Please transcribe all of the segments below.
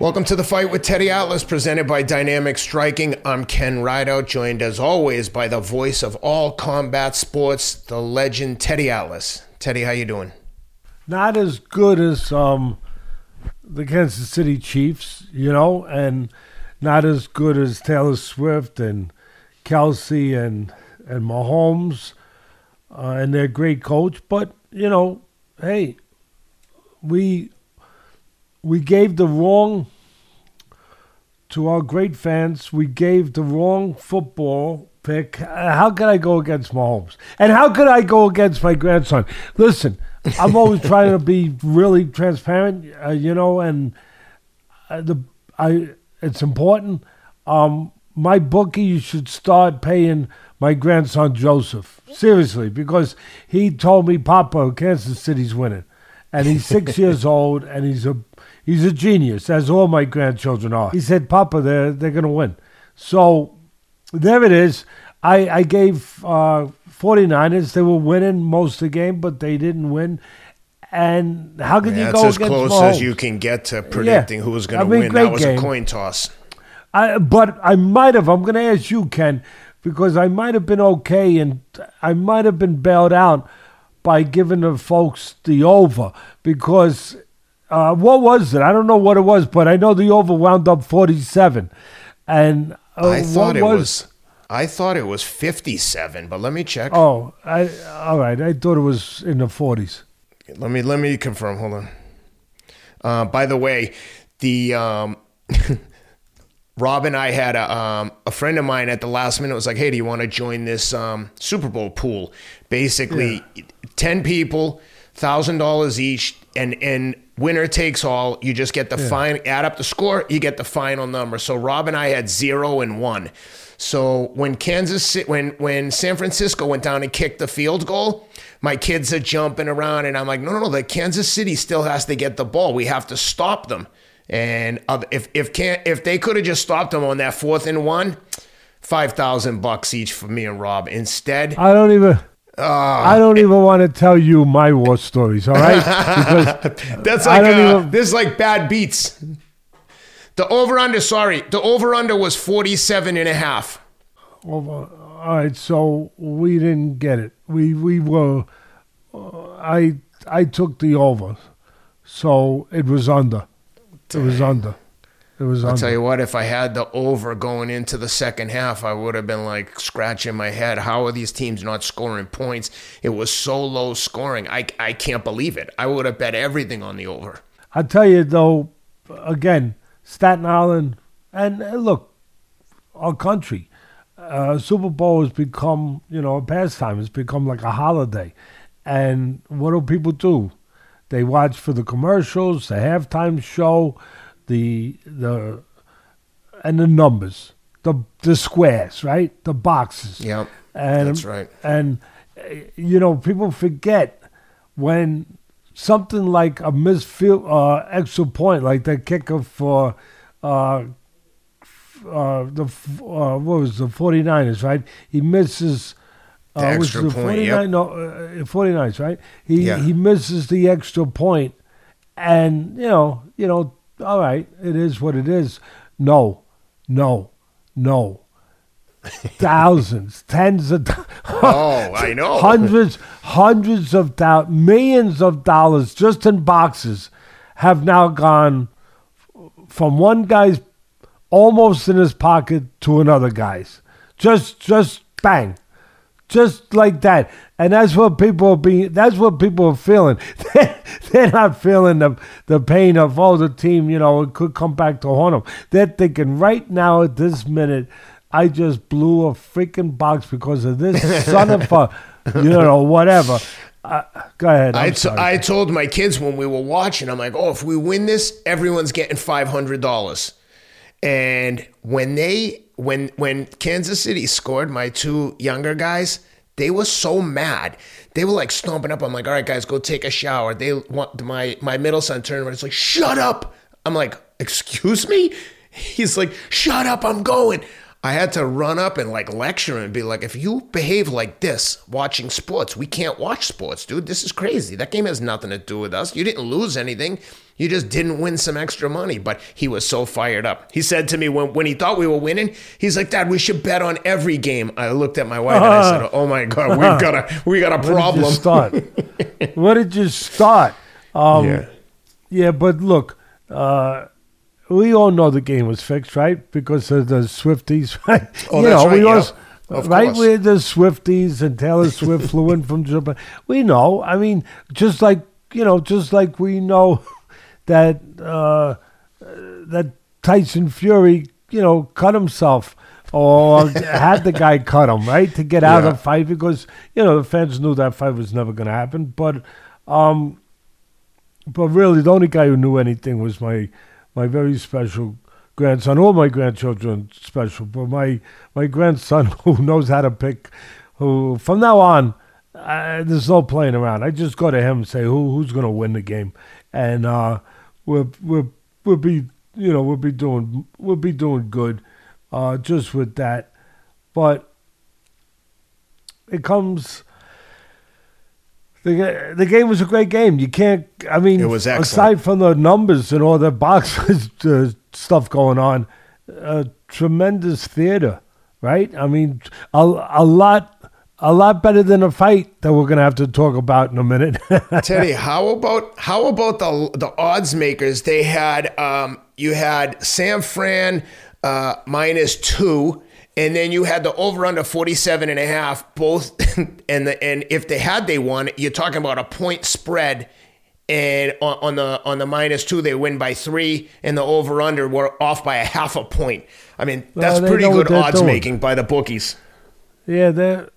Welcome to the fight with Teddy Atlas, presented by Dynamic Striking. I'm Ken Rideout, joined as always by the voice of all combat sports, the legend Teddy Atlas. Teddy, how you doing? Not as good as um, the Kansas City Chiefs, you know, and not as good as Taylor Swift and Kelce and and Mahomes uh, and their great coach. But you know, hey, we we gave the wrong to our great fans. We gave the wrong football pick. How could I go against Mahomes? And how could I go against my grandson? Listen, I'm always trying to be really transparent, uh, you know, and uh, the I it's important. Um, my bookie, you should start paying my grandson Joseph seriously because he told me, Papa, Kansas City's winning, and he's six years old, and he's a he's a genius, as all my grandchildren are. He said, Papa, they're they're gonna win. So there it is. I I gave. Uh, 49ers. They were winning most of the game, but they didn't win. And how could Yeah, you that's go as close Mahomes? as you can get to predicting who was going I to mean, win. That was game. a coin toss. I, but I might have. I'm going to ask you, Ken, because I might have been okay, and I might have been bailed out by giving the folks the over because uh, what was it? I don't know what it was, but I know the over wound up 47, and uh, I thought what it was. I thought it was 57, but let me check. Oh, I all right. I thought it was in the 40s. Let me let me confirm. Hold on. Uh, by the way, the um, Rob and I had a um, a friend of mine at the last minute was like, "Hey, do you want to join this um, Super Bowl pool? Basically, ten people, thousand dollars each, and and winner takes all. You just get the fine. Add up the score, you get the final number. So Rob and I had zero and one. So when Kansas when when San Francisco went down and kicked the field goal, my kids are jumping around, and I'm like, no, no, no, the Kansas City still has to get the ball. We have to stop them. And if if can if they could have just stopped them on that fourth and one, five thousand bucks each for me and Rob. Instead, I don't even. Ah. I don't even want to tell you my war stories. All right, because that's like uh, even- this is like bad beats. The over under, sorry, the over under was 47 and a half. Well, all right, so we didn't get it. We we were. Uh, I I took the over, so it was under. It was under. It was I'll tell you what, if I had the over going into the second half, I would have been like scratching my head. How are these teams not scoring points? It was so low scoring. I, I can't believe it. I would have bet everything on the over. I tell you though, again, Staten Island, and uh, look, our country, uh, Super Bowl has become you know a pastime. It's become like a holiday, and what do people do? They watch for the commercials, the halftime show, the the and the numbers, the the squares, right? The boxes. Yep, and that's right. And uh, you know, people forget when something like a missed field uh, extra point, like that kicker for uh, uh, the uh, what was the 49ers, right? He misses. The uh, was extra the point, 49, yep. No, uh, 49ers, right? He Yeah. he misses the extra point, and you know, you know, all right, it is what it is. No, no, no. Thousands, tens of, Oh, I know. hundreds, hundreds of thou- millions of dollars just in boxes have now gone from one guy's almost in his pocket to another guy's. Just, just bang, just like that. And that's what people are being. That's what people are feeling. They're not feeling the the pain of oh the team. You know it could come back to haunt them. They're thinking right now at this minute. I just blew a freaking box because of this son of a, you know, whatever. Uh, go ahead. I, t-. I told my kids when we were watching, I'm like, oh, if we win this, everyone's getting five hundred dollars. And when they when when Kansas City scored, my two younger guys, they were so mad. They were like stomping up. I'm like, all right, guys, go take a shower. They want my my middle son turned around. It's like, shut up. I'm like, excuse me. He's like, shut up. I'm going. I had to run up and like lecture him and be like, if you behave like this watching sports, we can't watch sports, dude. This is crazy. That game has nothing to do with us. You didn't lose anything. You just didn't win some extra money. But he was so fired up. He said to me when, when he thought we were winning, he's like, Dad, we should bet on every game. I looked at my wife and I said, Oh my God, we've got a we got a problem. Where did you start? Where did you start? Um, Yeah. yeah, but look, uh, we all know the game was fixed, right? Because of the Swifties, right? Oh, you know, right, we yeah. all, Of right? course. We're the Swifties and Taylor Swift flew in from Japan. We know. I mean, just like you know, just like we know that uh, that Tyson Fury, you know, cut himself or had the guy cut him, right, to get out Yeah. of the fight because you know the fans knew that fight was never going to happen. But, um, but really, the only guy who knew anything was my my very special grandson. All my grandchildren special, but my my grandson who knows how to pick. Who from now on, uh, there's no playing around. I just go to him and say who who's going to win the game, and uh, we'll we'll we'll be you know we'll be doing we'll be doing good, uh, just with that, but it comes. The, the game was a great game. You can't. I mean, It was excellent. aside from the numbers and all the box uh, stuff going on, uh, tremendous theater, right? I mean, a, a lot, a lot better than a fight that we're gonna have to talk about in a minute. Teddy, how about how about the the odds makers? They had um, you had San Fran uh, minus two, and then you had the over under 47 and a half. Both, and the and if they had they won, you're talking about a point spread. And on, on the on the minus two, they win by three, and the over under were off by a half a point. I mean, that's Well, pretty good odds doing. making by the bookies. yeah, they're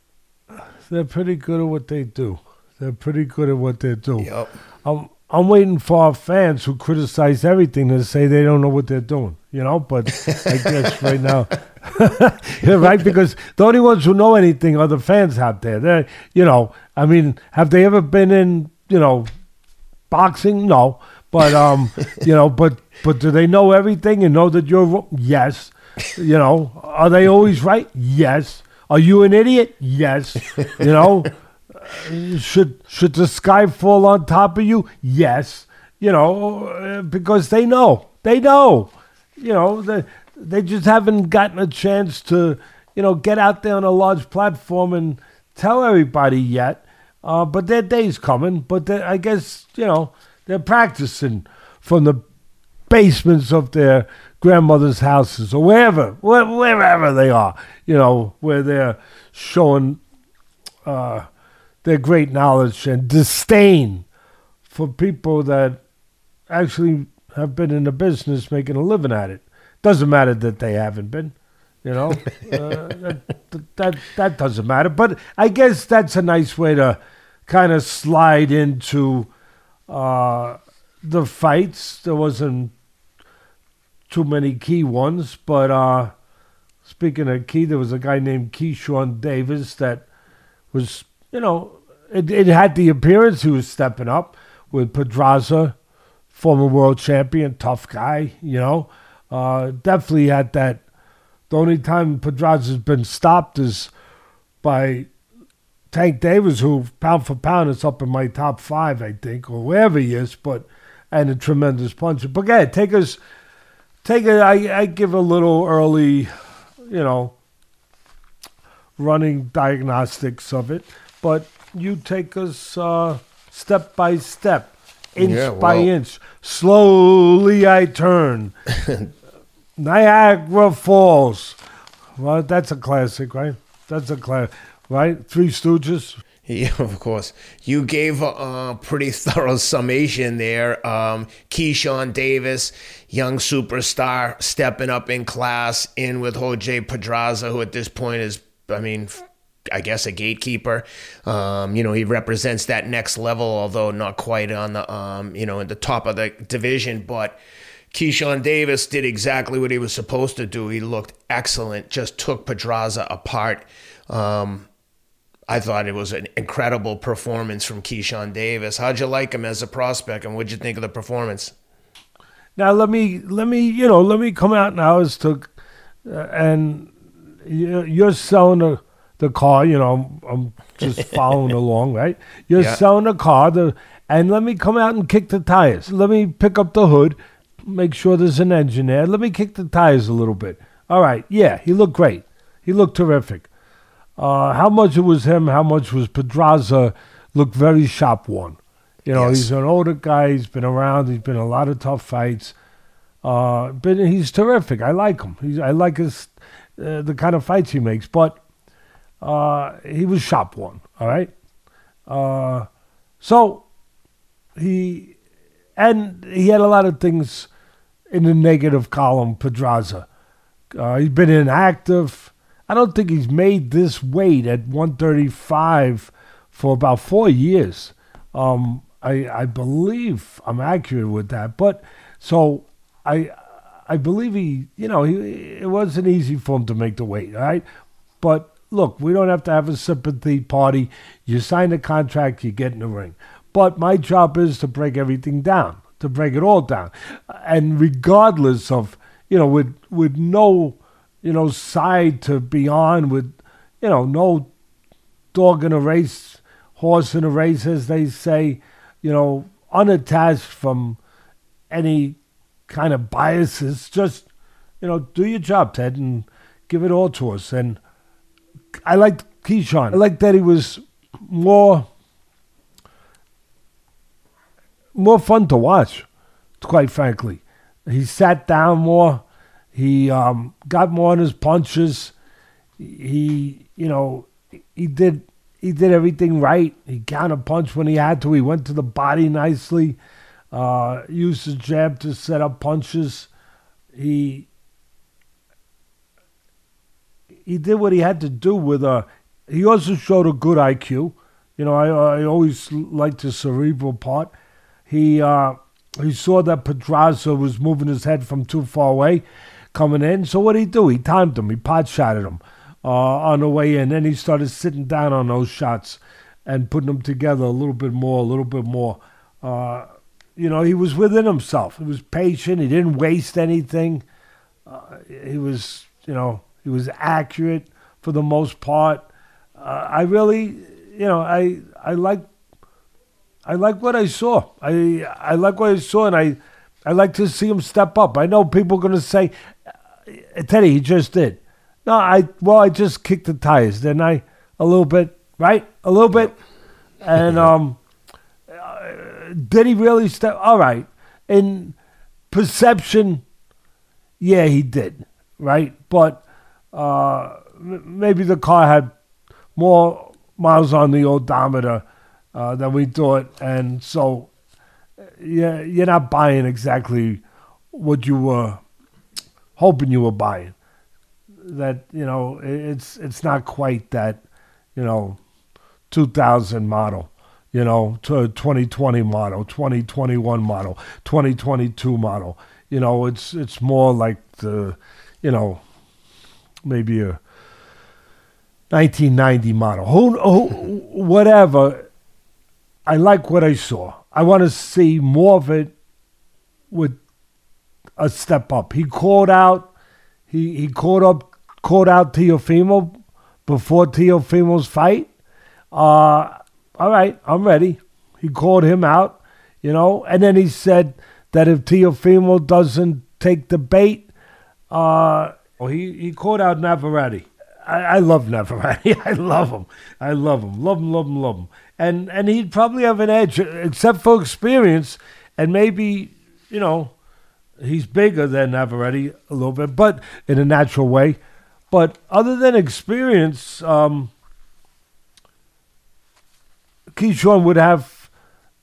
they're pretty good at what they do. They're pretty good at what they do. Yep. I'm I'm waiting for our fans who criticize everything to say they don't know what they're doing, you know. But I guess right now, right? Because the only ones who know anything are the fans out there. They, you know, I mean, have they ever been in, you know, boxing? No, but um, you know, but but do they know everything and know that you're yes? You know, are they always right? Yes. Are you an idiot? Yes. You know, should should the sky fall on top of you? Yes. You know, uh, because they know. They know. You know, they they just haven't gotten a chance to, you know, get out there on a large platform and tell everybody yet. Uh, but their day's coming. But I guess you know they're practicing from the basements of their grandmother's houses or wherever, where, wherever they are. You know, where they're showing uh, their great knowledge and disdain for people that actually have been in the business making a living at it. Doesn't matter that they haven't been, you know. uh, that, that that doesn't matter. But I guess that's a nice way to kind of slide into uh, the fights. There wasn't too many key ones, but uh, speaking of key, there was a guy named Keyshawn Davis that was, you know, it, it had the appearance he was stepping up with Pedraza, former world champion, tough guy, you know. Uh, definitely had that. The only time Pedraza's been stopped is by Tank Davis, who pound for pound is up in my top five, I think, or wherever he is, but and a tremendous puncher. But yeah, take us, take it. I, I give a little early, you know, running diagnostics of it, but you take us uh, step by step, inch Yeah, by inch. Slowly I turn. Niagara Falls. Well, that's a classic, right? That's a classic, right? Three Stooges. Yeah, of course. You gave a pretty thorough summation there. Um, Keyshawn Davis, young superstar, stepping up in class, in with Jose Pedraza, who at this point is, I mean, I guess a gatekeeper. Um, you know, he represents that next level, although not quite on the, um, you know, in the top of the division, but. Keyshawn Davis did exactly what he was supposed to do. He looked excellent, just took Pedraza apart. Um, I thought it was an incredible performance from Keyshawn Davis. How'd you like him as a prospect, and what'd you think of the performance? Now let me let me you know let me come out now as to uh, and you- you're selling the the car. You know, I'm just following along, right? You're Yeah. selling the car, the and let me come out and kick the tires. Let me pick up the hood, make sure there's an engine there. Let me kick the tires a little bit. All right, yeah, he looked great. He looked terrific. Uh, how much it was him, how much was Pedraza, looked very shop worn. You know, Yes. he's an older guy. He's been around. He's been in a lot of tough fights. Uh, but he's terrific. I like him. He's, I like his uh, the kind of fights he makes. But uh, he was shop worn. All right. Uh, so he and he had a lot of things in the negative column. Pedraza. Uh, he's been inactive. I don't think he's made this weight at 135 for about four years. Um, I, I believe I'm accurate with that. But so I I believe he, you know, he, it wasn't easy for him to make the weight, right? But look, we don't have to have a sympathy party. You sign the contract, you get in the ring. But my job is to break everything down, to break it all down. And regardless of, you know, with with no, you know, side to be on, with, you know, no dog in a race, horse in a race, as they say, you know, unattached from any kind of biases. Just, you know, do your job, Ted, and give it all to us. And I liked Keyshawn. I liked that he was more more fun to watch, quite frankly. He sat down more. He um, got more on his punches. He, you know, he did he did everything right. He counter punched when he had to. He went to the body nicely. Uh, used his jab to set up punches. He he did what he had to do with a. He also showed a good IQ. You know, I I always liked the cerebral part. He uh, he saw that Pedraza was moving his head from too far away, coming in. So what did he do? He timed him. He pot shotted him uh, on the way in. Then he started sitting down on those shots and putting them together a little bit more, a little bit more. Uh, you know, he was within himself. He was patient. He didn't waste anything. Uh, he was, you know, he was accurate for the most part. Uh, I really, you know, I I like I like what I saw. I I like what I saw, and I I like to see him step up. I know people are going to say, "Uh, Teddy, he just did. No, I well, I just kicked the tires, didn't I? A little bit, right? A little bit, and um, uh, did he really step? All right, in perception, yeah, he did, right? But uh, maybe the car had more miles on the odometer uh, than we thought, and so yeah, you're not buying exactly what you were hoping you were buying. That you know, it's it's not quite that, you know, 2000 model, you know, to 2020 model, 2021 model, 2022 model. You know, it's it's more like the, you know, maybe a 1990 model. Who, who whatever. I like what I saw. I want to see more of it with a step up. He called out. He he called up called out Teofimo before Teofimo's fight. Uh, all right, I'm ready. He called him out, you know, and then he said that if Teofimo doesn't take the bait, uh, he he called out Navarrete. I, I love Navarrete. I love him. I love him. Love him. Love him. Love him. And and he'd probably have an edge, except for experience, and maybe you know he's bigger than Navarrete a little bit, but in a natural way. But other than experience, um, Keyshawn would have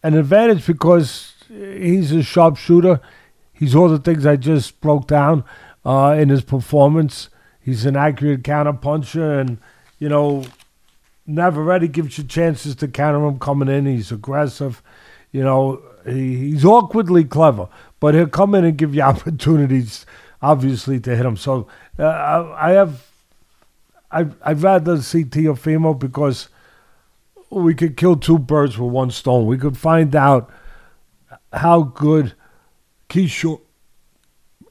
an advantage because he's a sharpshooter. He's all the things I just broke down uh, in his performance. He's an accurate counterpuncher, and you know, Navarrete gives you chances to counter him coming in. He's aggressive. You know, he, he's awkwardly clever, but he'll come in and give you opportunities, obviously, to hit him. So uh, I, I have, I, I'd rather see Teofimo because we could kill two birds with one stone. We could find out how good Keyshawn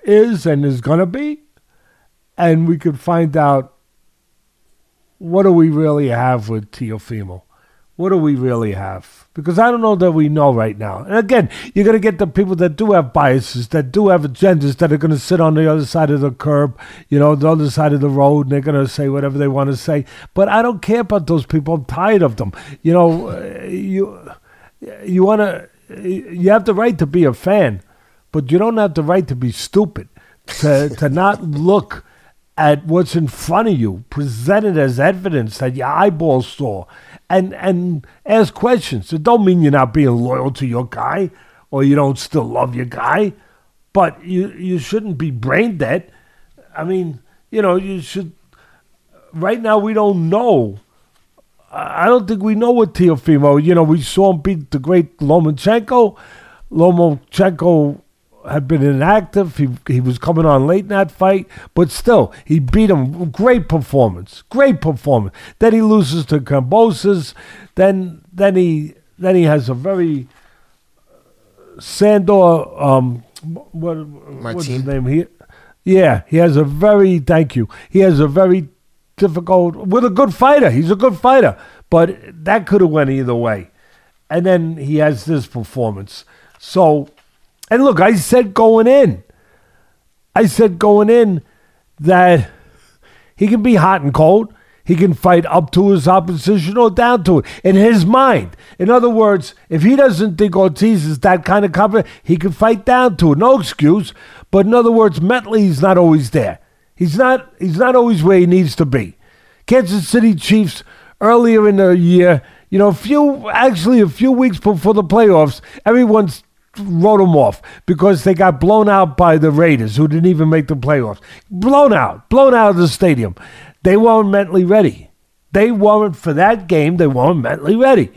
is and is going to be, and we could find out what do we really have with Teofimo? What do we really have? Because I don't know that we know right now. And again, you're going to get the people that do have biases, that do have agendas, that are going to sit on the other side of the curb, you know, the other side of the road, and they're going to say whatever they want to say. But I don't care about those people. I'm tired of them. You know, uh, you you want to, you have the right to be a fan, but you don't have the right to be stupid, to to not look at what's in front of you, presented as evidence that your eyeballs saw, and and ask questions. It don't mean you're not being loyal to your guy or you don't still love your guy, but you you shouldn't be brain dead. I mean, you know, you should. Right now, we don't know. I don't think we know what Teofimo. You know, we saw him beat the great Lomachenko. Lomachenko had been inactive. He he was coming on late in that fight, but still he beat him. Great performance, great performance. Then he loses to Kambosos. Then then he then he has a very uh, Sandor. Um, what what's his name? He yeah, he has a very thank you. He has a very difficult with a good fighter. He's a good fighter, but that could have went either way. And then he has this performance. So and look, I said going in, I said going in that he can be hot and cold. He can fight up to his opposition or down to it in his mind. In other words, if he doesn't think Ortiz is that kind of cover, he can fight down to it. No excuse. But in other words, mentally, he's not always there. He's not. He's not always where he needs to be. Kansas City Chiefs earlier in the year, you know, a few actually a few weeks before the playoffs, everyone's wrote them off because they got blown out by the Raiders, who didn't even make the playoffs. Blown out, blown out of the stadium. They weren't mentally ready. They weren't for that game. They weren't mentally ready,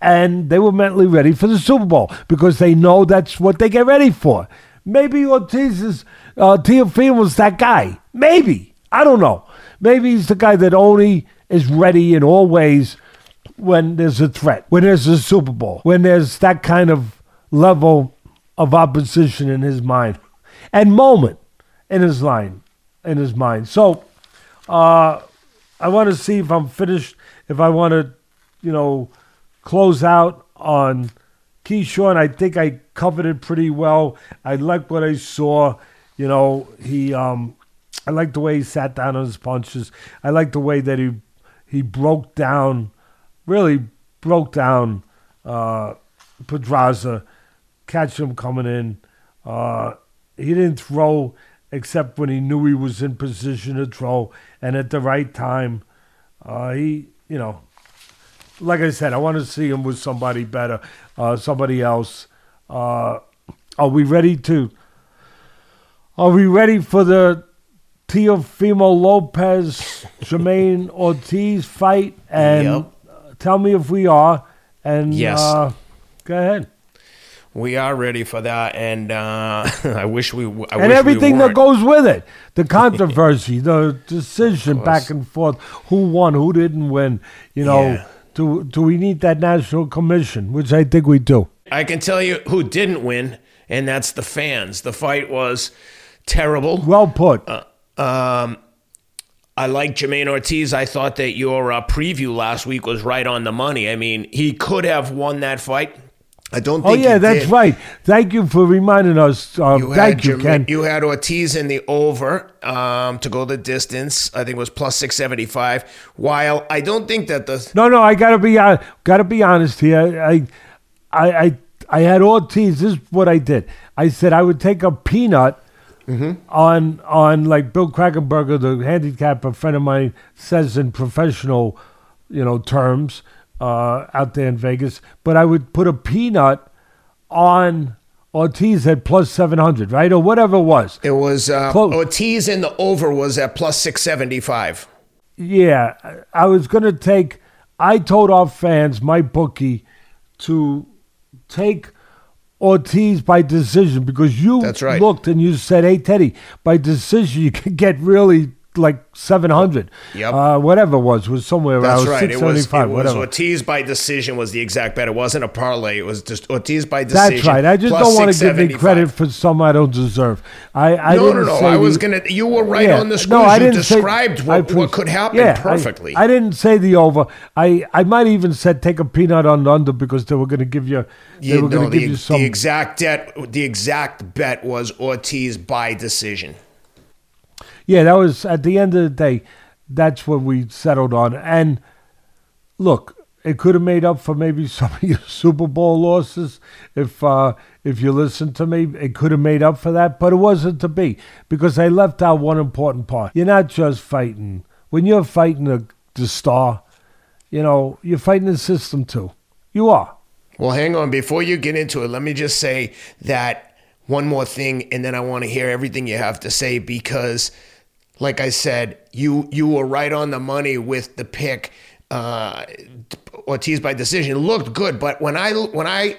and they were mentally ready for the Super Bowl because they know that's what they get ready for. Maybe Ortiz is uh, was that guy. Maybe I don't know. Maybe he's the guy that only is ready in all ways when there's a threat, when there's a Super Bowl, when there's that kind of level of opposition in his mind and moment in his line in his mind. So uh, I want to see if I'm finished. If I want to, you know, close out on Keyshawn, I think I covered it pretty well. I like what I saw. You know, he. Um, I like the way he sat down on his punches. I like the way that he he broke down, really broke down uh, Pedraza catch him coming in. Uh, he didn't throw except when he knew he was in position to throw and at the right time. Uh, he, you know, like I said, I want to see him with somebody better, uh, somebody else. Uh, are we ready to? Are we ready for the Teofimo Lopez Jamaine Ortiz fight? And yep. tell me if we are. And yes. Uh, go ahead we are ready for that, and uh, I wish we. I and everything that goes with it, the controversy, the decision back and forth, who won, who didn't win. You know, yeah. do do we need that national commission? Which I think we do. I can tell you who didn't win, and that's the fans. The fight was terrible. Well put. Uh, um, I like Jamaine Ortiz. I thought that your uh, preview last week was right on the money. I mean, he could have won that fight. I don't. oh yeah, that's did. right. Thank you for reminding us. Um, you thank you, Ken. You had Ortiz in the over um, to go the distance. I think it was plus six seventy five. While I don't think that the no, no, I gotta be uh, gotta be honest here. I, I, I, I had Ortiz. This is what I did. I said I would take a peanut. Mm-hmm. On on like Bill Krackomberger, the handicap a friend of mine says in professional, you know, terms uh, out there in Vegas, but I would put a peanut on Ortiz at plus 700, right? Or whatever it was. It was uh, Ortiz in the over was at plus 675. Yeah, I was going to take, I told our fans, my bookie, to take Ortiz by decision because you That's right. looked and you said, hey, Teddy, by decision, you can get really like 700. Yep. Uh, whatever it was, was somewhere That's around right. It was, it 675, was whatever. Ortiz by decision was the exact bet. It wasn't a parlay. It was just Ortiz by decision. That's right. I just don't want to give me credit for some I don't deserve. I, I No, no, no. say I was gonna. You were right Yeah. on the screws. No, I you didn't say- described I what, appreciate- what could happen Yeah, perfectly. I, didn't say the over. I, I might even said take a peanut on the under because they were going to give you they You were going to give the, you some. the exact bet, the exact bet was Ortiz by decision. Yeah, that was at the end of the day. That's what we settled on. And look, it could have made up for maybe some of your Super Bowl losses if uh, if you listen to me. It could have made up for that, but it wasn't to be because they left out one important part. You're not just fighting when you're fighting the, the star. You know, you're fighting the system too. You are. Well, hang on. Before you get into it, let me just say that one more thing, and then I want to hear everything you have to say because, like I said, you you were right on the money with the pick. Uh, Ortiz by decision looked good, but when I when I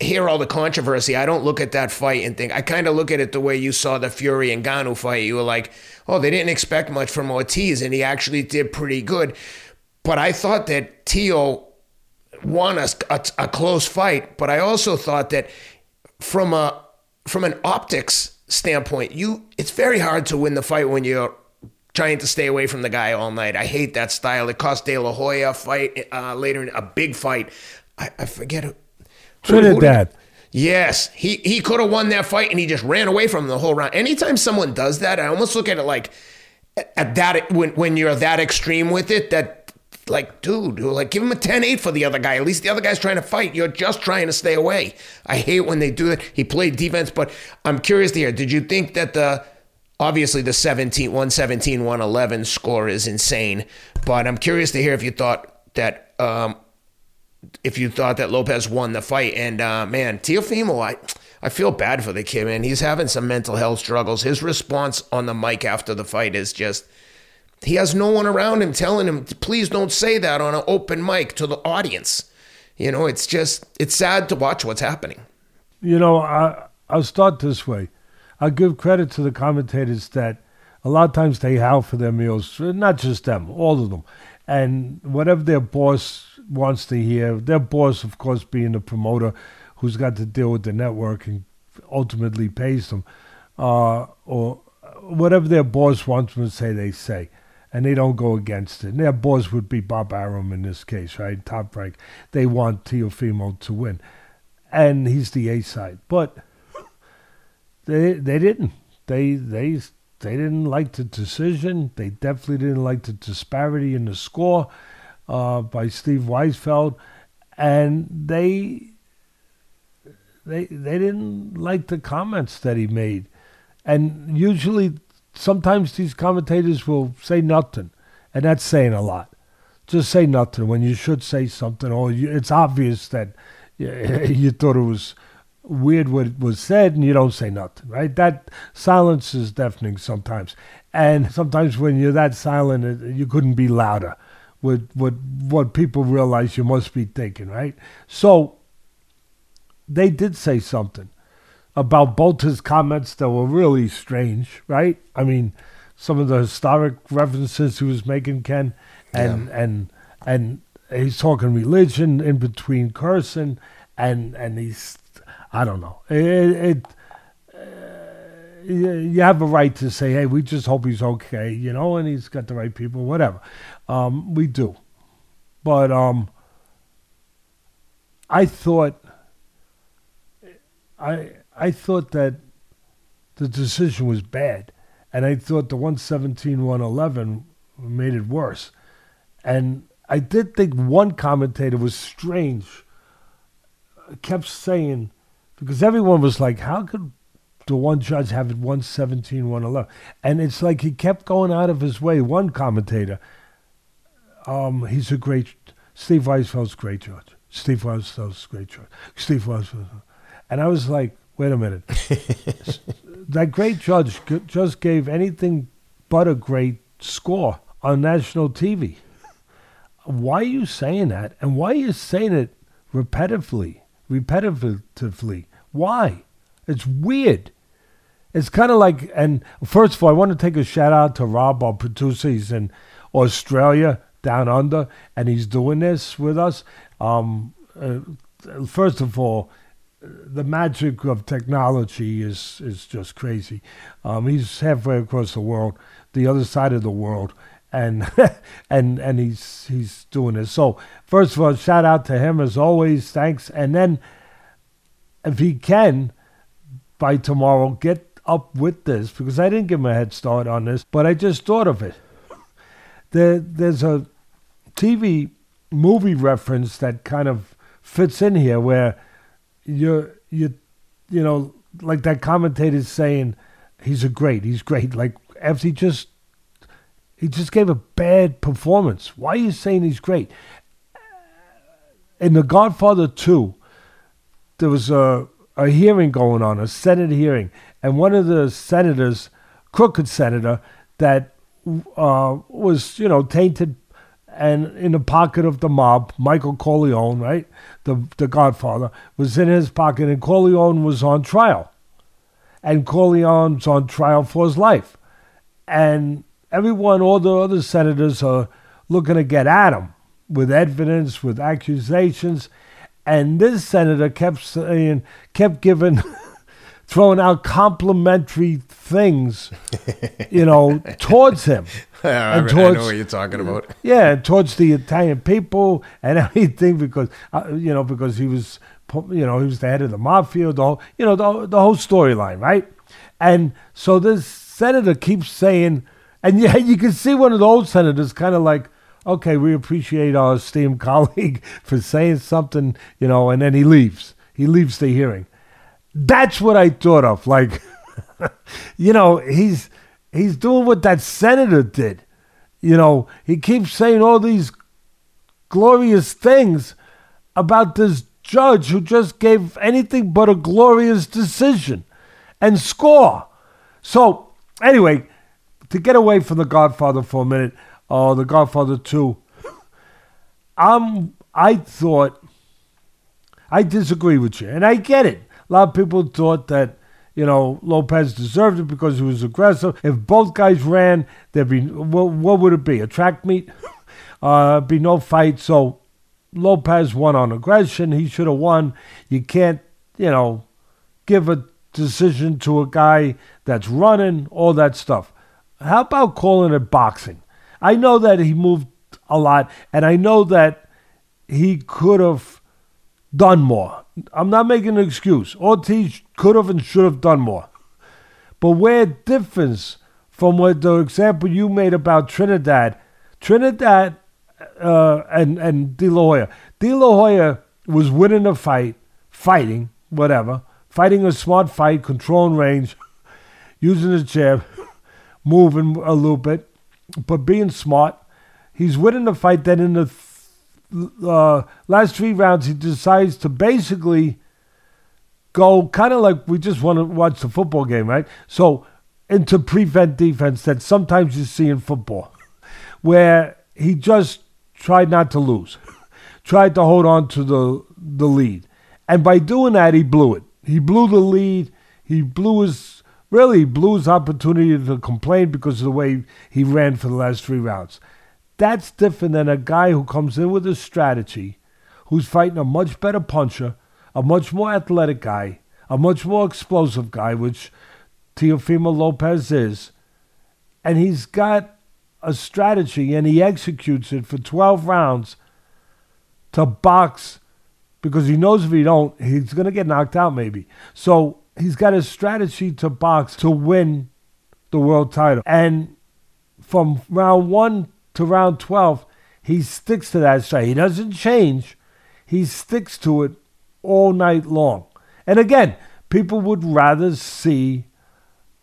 hear all the controversy, I don't look at that fight and think. I kind of look at it the way you saw the Fury and Ngannou fight. You were like, oh, they didn't expect much from Ortiz, and he actually did pretty good. But I thought that Teo won a, a, a close fight, but I also thought that from a from an optics standpoint, you it's very hard to win the fight when you're trying to stay away from the guy all night. I hate that style. It cost De La Hoya a fight uh, later in a big fight. I, I forget who. who- did- Trinidad. Yes, he he could have won that fight and he just ran away from the whole round. Anytime someone does that, I almost look at it like at that when when you're that extreme with it that like dude, like give him a 10-8 for the other guy. At least the other guy's trying to fight. You're just trying to stay away. I hate when they do it. He played defense, but I'm curious to hear, did you think that the obviously the 17 117 111 score is insane, but I'm curious to hear if you thought that um if you thought that Lopez won the fight. And uh, man, Teofimo, I I feel bad for the kid, man. He's having some mental health struggles. His response on the mic after the fight is just he has no one around him telling him, please don't say that on an open mic to the audience. You know, it's just it's sad to watch what's happening. You know, I, I'll start this way. I give credit to the commentators that a lot of times they howl for their meals, not just them, all of them. And whatever their boss wants to hear, their boss, of course, being the promoter who's got to deal with the network and ultimately pays them, uh, or whatever their boss wants them to say, they say. And they don't go against it. And their boss would be Bob Arum in this case, right? Top rank. They want Teofimo to win and he's the A side. But they they didn't. They they they didn't like the decision. They definitely didn't like the disparity in the score uh, by Steve Weisfeld, and they they they didn't like the comments that he made. And usually, sometimes these commentators will say nothing, and that's saying a lot. Just say nothing when you should say something, or you, it's obvious that you, thought it was weird what was said, and you don't say nothing, right? That silence is deafening sometimes, and sometimes when you're that silent, you couldn't be louder. With what what people realize you must be thinking, right? So they did say something about Bolter's comments that were really strange, right? I mean, some of the historic references he was making, Ken, and and and he's talking religion in between cursing, and and he's, I don't know, it. it uh, you you have a right to say, "Hey, we just hope he's okay," you know, and he's got the right people, whatever. Um, we do, but um, I thought, I I thought that the decision was bad, and I thought the 117, 111 made it worse. And I did think one commentator was strange, kept saying, because everyone was like, how could the one judge have it 117, 111? And it's like he kept going out of his way. One commentator, um, he's a great, Steve Weisfeld's great judge. Steve Weisfeld's great judge. Steve Weisfeld. And I was like, wait a minute. that great judge g- just gave anything but a great score on national TV. Why are you saying that? And why are you saying it repetitively? Repetitively? Why? It's weird. it's kind of like, and first of all, I want to take a shout out to Rob, our producer. He's in Australia, down under, and he's doing this with us. Um, uh, first of all, the magic of technology is is just crazy. Um, he's halfway across the world, the other side of the world, and and and he's he's doing this. So first of all, shout out to him as always. Thanks, and then if he can by tomorrow get up with this because I didn't give him a head start on this, but I just thought of it. There, there's a TV movie reference that kind of fits in here where you you you know like that commentator's saying he's a great he's great. Like after he just he just gave a bad performance. Why are you saying he's great? In the godfather 2 there was a a hearing going on a senate hearing and one of the senators crooked senator that uh, was you know tainted and in the pocket of the mob, Michael Corleone, right, the the Godfather, was in his pocket, and Corleone was on trial, and Corleone's on trial for his life, and everyone, all the other senators are looking to get at him with evidence, with accusations, and this senator kept saying, kept giving. throwing out complimentary things, you know, towards him. I, and towards, I know what you're talking about. Yeah, towards the Italian people and everything because uh, you know because he was you know he was the head of the mafia, the whole, you know the the whole storyline, right? And so this senator keeps saying, and yeah, you can see one of the old senators kind of like. Okay, we appreciate our esteemed colleague for saying something, you know, and then he leaves. He leaves the hearing. That's what I thought of. Like, you know, he's he's doing what that senator did. You know, he keeps saying all these glorious things about this judge who just gave anything but a glorious decision and score. So, anyway, to get away from The Godfather for a minute, or uh, The Godfather 2, I'm, I thought, I disagree with you, and I get it. A lot of people thought that you know, Lopez deserved it because he was aggressive. If both guys ran, there'd be what, what would it be? A track meet? uh, be no fight. So Lopez won on aggression. He should have won. You can't, you know, give a decision to a guy that's running, all that stuff. How about calling it boxing? I know that he moved a lot, and I know that he could have done more. I'm not making an excuse. Ortiz could have and should have done more. But where difference from what the example you made about Trinidad, Trinidad uh, and and De La Hoya. De La Hoya was winning a fight, fighting whatever, fighting a smart fight, controlling range, using his jab, moving a little bit, but being smart. He's winning the fight. Then in the uh, last three rounds, he decides to basically go kind of like we just want to watch the football game, right? So into prevent defense that sometimes you see in football, where he just tried not to lose, tried to hold on to the the lead, and by doing that, he blew it. He blew the lead. He blew his really blew his opportunity to complain because of the way he ran for the last three rounds. That's different than a guy who comes in with a strategy, who's fighting a much better puncher, a much more athletic guy, a much more explosive guy, which Teofimo Lopez is. And he's got a strategy and he executes it for 12 rounds to box because he knows if he don't, he's going to get knocked out maybe. So he's got a strategy to box to win the world title. And from round one to round 12, he sticks to that strategy. He doesn't change, he sticks to it all night long. And again, people would rather see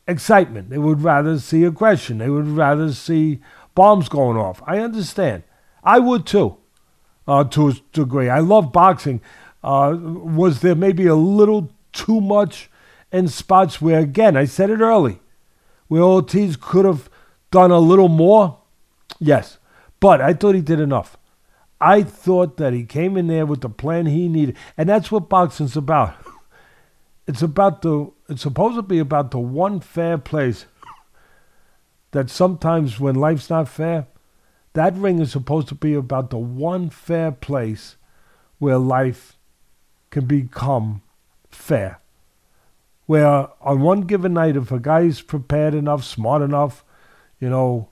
excitement, they would rather see aggression, they would rather see bombs going off. I understand. I would too, uh, to a degree. I love boxing. Uh, was there maybe a little too much in spots where, again, I said it early, where Ortiz could have done a little more? Yes. But I thought he did enough. I thought that he came in there with the plan he needed. And that's what boxing's about. it's about the it's supposed to be about the one fair place that sometimes when life's not fair, that ring is supposed to be about the one fair place where life can become fair. Where on one given night, if a guy's prepared enough, smart enough, you know,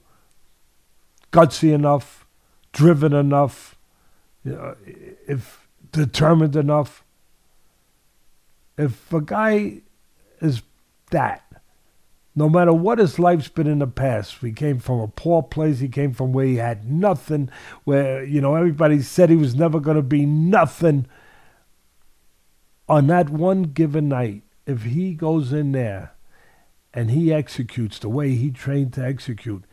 gutsy enough, driven enough, you know, if determined enough, if a guy is that, no matter what his life's been in the past, he came from a poor place, he came from where he had nothing, where, you know, everybody said he was never going to be nothing. On that one given night, if he goes in there and he executes the way he trained to execute,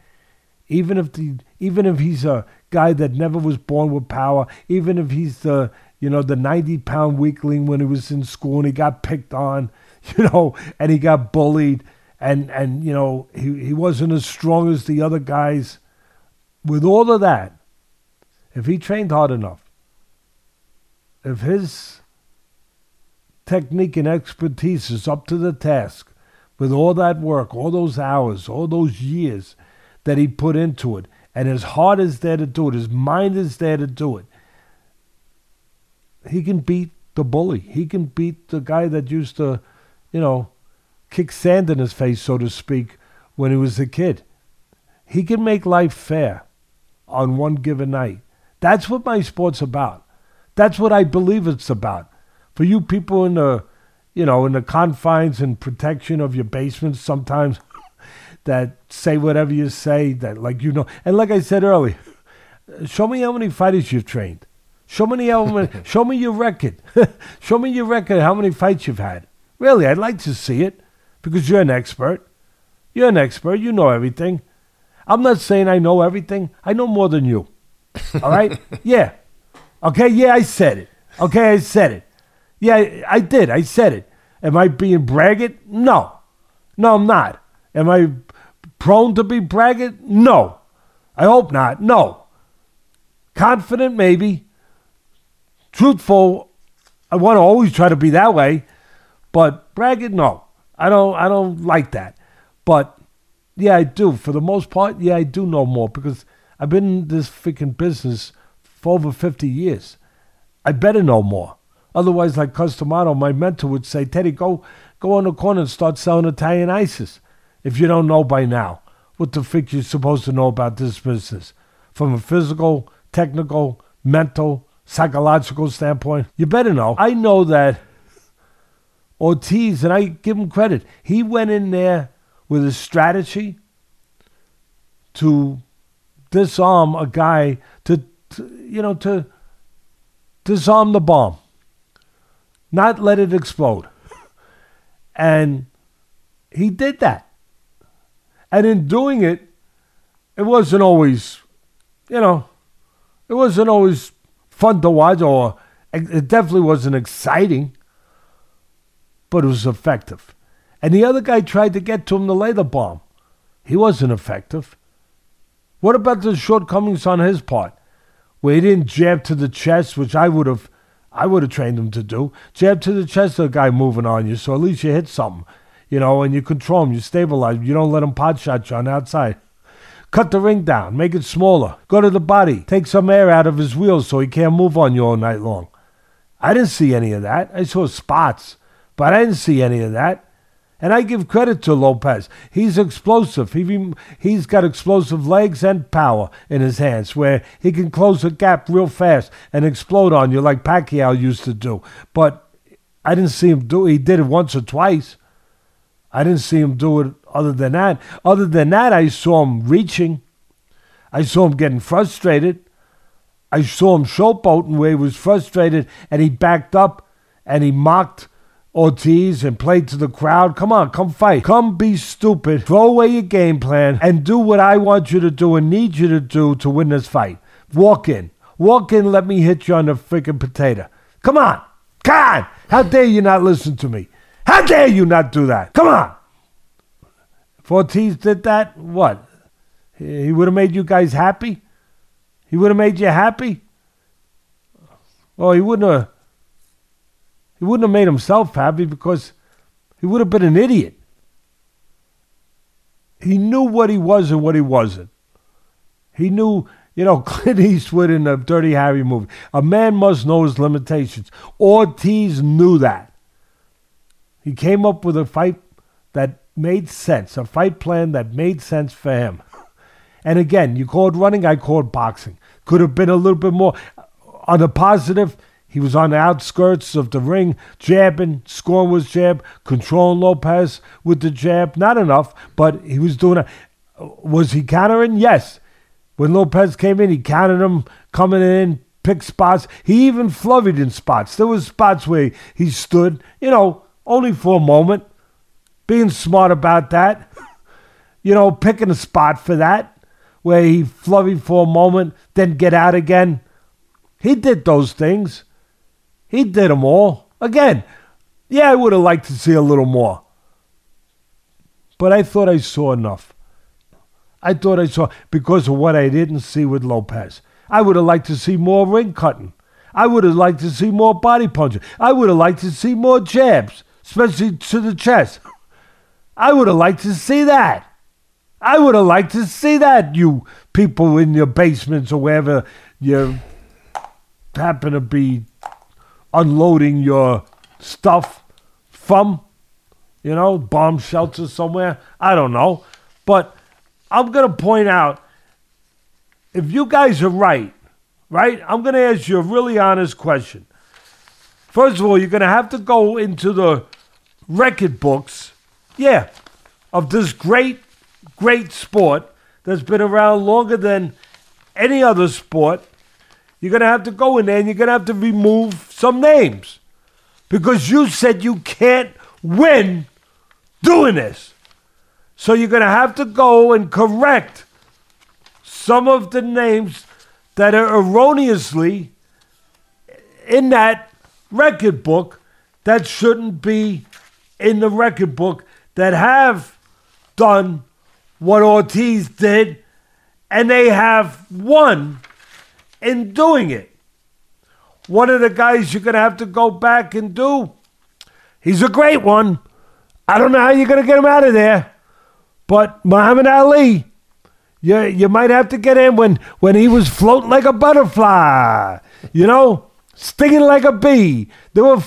even if the even if he's a guy that never was born with power, even if he's the you know the 90 pound weakling when he was in school and he got picked on, you know, and he got bullied and and you know he, he wasn't as strong as the other guys. With all of that, if he trained hard enough, if his technique and expertise is up to the task, with all that work, all those hours, all those years that he put into it, and his heart is there to do it, his mind is there to do it, he can beat the bully. He can beat the guy that used to, you know, kick sand in his face, so to speak, when he was a kid. He can make life fair on one given night. That's what my sport's about. That's what I believe it's about. For you people in the, you know, in the confines and protection of your basements, sometimes that say whatever you say, that like you know, and like I said earlier, show me how many fighters you've trained. Show me how many, show me your record. show me your record. How many fights you've had? Really, I'd like to see it because you're an expert. You're an expert. You know everything. I'm not saying I know everything. I know more than you. All right? yeah. Okay. Yeah, I said it. Okay, I said it. Yeah, I did. I said it. Am I being braggart? No. No, I'm not. Am I prone to be braggart? No. I hope not. No. Confident, maybe truthful. I want to always try to be that way, but bragging, no, I don't. I don't like that. But yeah, I do. For the most part, yeah, I do know more because I've been in this freaking business for over fifty years. I better know more. Otherwise, like Cus D'Amato, my mentor would say, Teddy, go go on the corner and start selling Italian ices. If you don't know by now what the freak you're supposed to know about this business, from a physical, technical, mental, psychological standpoint, you better know. I know that Ortiz, and I give him credit, he went in there with a strategy to disarm a guy, to, to you know, to disarm the bomb, not let it explode. And he did that. And in doing it, it wasn't always, you know, it wasn't always fun to watch, or it definitely wasn't exciting, but it was effective. And the other guy tried to get to him to lay the bomb. He wasn't effective. What about the shortcomings on his part? Where he didn't jab to the chest, which I would have I would have trained him to do. Jab to the chest of the guy moving on you, so at least you hit something. You know, and you control him, you stabilize him. You don't let him pot shot you on the outside. Cut the ring down, make it smaller. Go to the body, take some air out of his wheels so he can't move on you all night long. I didn't see any of that. I saw spots, but I didn't see any of that. And I give credit to Lopez. He's explosive. He, he's got explosive legs and power in his hands where he can close a gap real fast and explode on you like Pacquiao used to do. But I didn't see him do it. He did it once or twice. I didn't see him do it other than that. Other than that, I saw him reaching. I saw him getting frustrated. I saw him showboating where he was frustrated and he backed up and he mocked Ortiz and played to the crowd. Come on, come fight. Come be stupid. Throw away your game plan and do what I want you to do and need you to do to win this fight. Walk in. Walk in, let me hit you on the freaking potato. Come on. God. How dare you not listen to me? How dare you not do that? Come on. Ortiz did that, what? He would have made you guys happy? He would have made you happy? Well, he wouldn't have. He wouldn't have made himself happy because He would have been an idiot. He knew what he was and what he wasn't. He knew, you know, Clint Eastwood in the Dirty Harry movie. A man must know his limitations. Ortiz knew that. He came up with a fight that made sense, a fight plan that made sense for him. And again, you called running, I called boxing. Could have been a little bit more on the positive. He was on the outskirts of the ring, jabbing, scoring was jab, controlling Lopez with the jab. Not enough, but he was doing it. Was he countering? Yes. When Lopez came in, he counted him coming in, picked spots. He even flurried in spots. There was spots where he stood, you know, only for a moment, being smart about that. You know, picking a spot for that where he flurried for a moment, then get out again. He did those things. He did them all. Again, yeah, I would have liked to see a little more. But I thought I saw enough. I thought I saw, because of what I didn't see with Lopez. I would have liked to see more ring cutting. I would have liked to see more body punching. I would have liked to see more jabs, especially to the chest. I would have liked to see that. I would have liked to see that, you people in your basements or wherever you happen to be unloading your stuff from, you know, bomb shelter somewhere. I don't know. But I'm going to point out if you guys are right, right, I'm going to ask you a really honest question. First of all, you're going to have to go into the record books, yeah, of this great great sport that's been around longer than any other sport, you're going to have to go in there and you're going to have to remove some names because you said you can't win doing this. So you're going to have to go and correct some of the names that are erroneously in that record book that shouldn't be in the record book that have done what Ortiz did, and they have won in doing it. One of the guys you're going to have to go back and do, he's a great one. I don't know how you're going to get him out of there, but Muhammad Ali, you, you might have to get him when, when he was floating like a butterfly, you know, stinging like a bee. There were,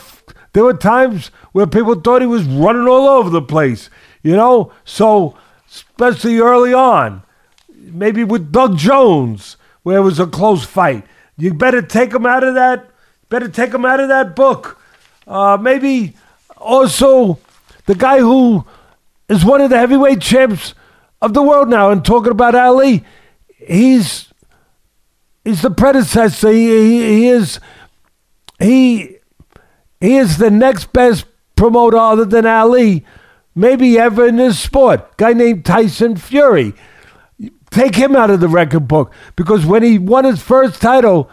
there were times where people thought he was running all over the place, you know, so especially early on. Maybe with Doug Jones, where it was a close fight. You better take him out of that. Better take him out of that book. Uh, maybe also the guy who is one of the heavyweight champs of the world now, and talking about Ali, he's he's the predecessor. He, he, he is he he is the next best promoter other than Ali maybe ever in this sport. Guy named Tyson Fury. Take him out of the record book because when he won his first title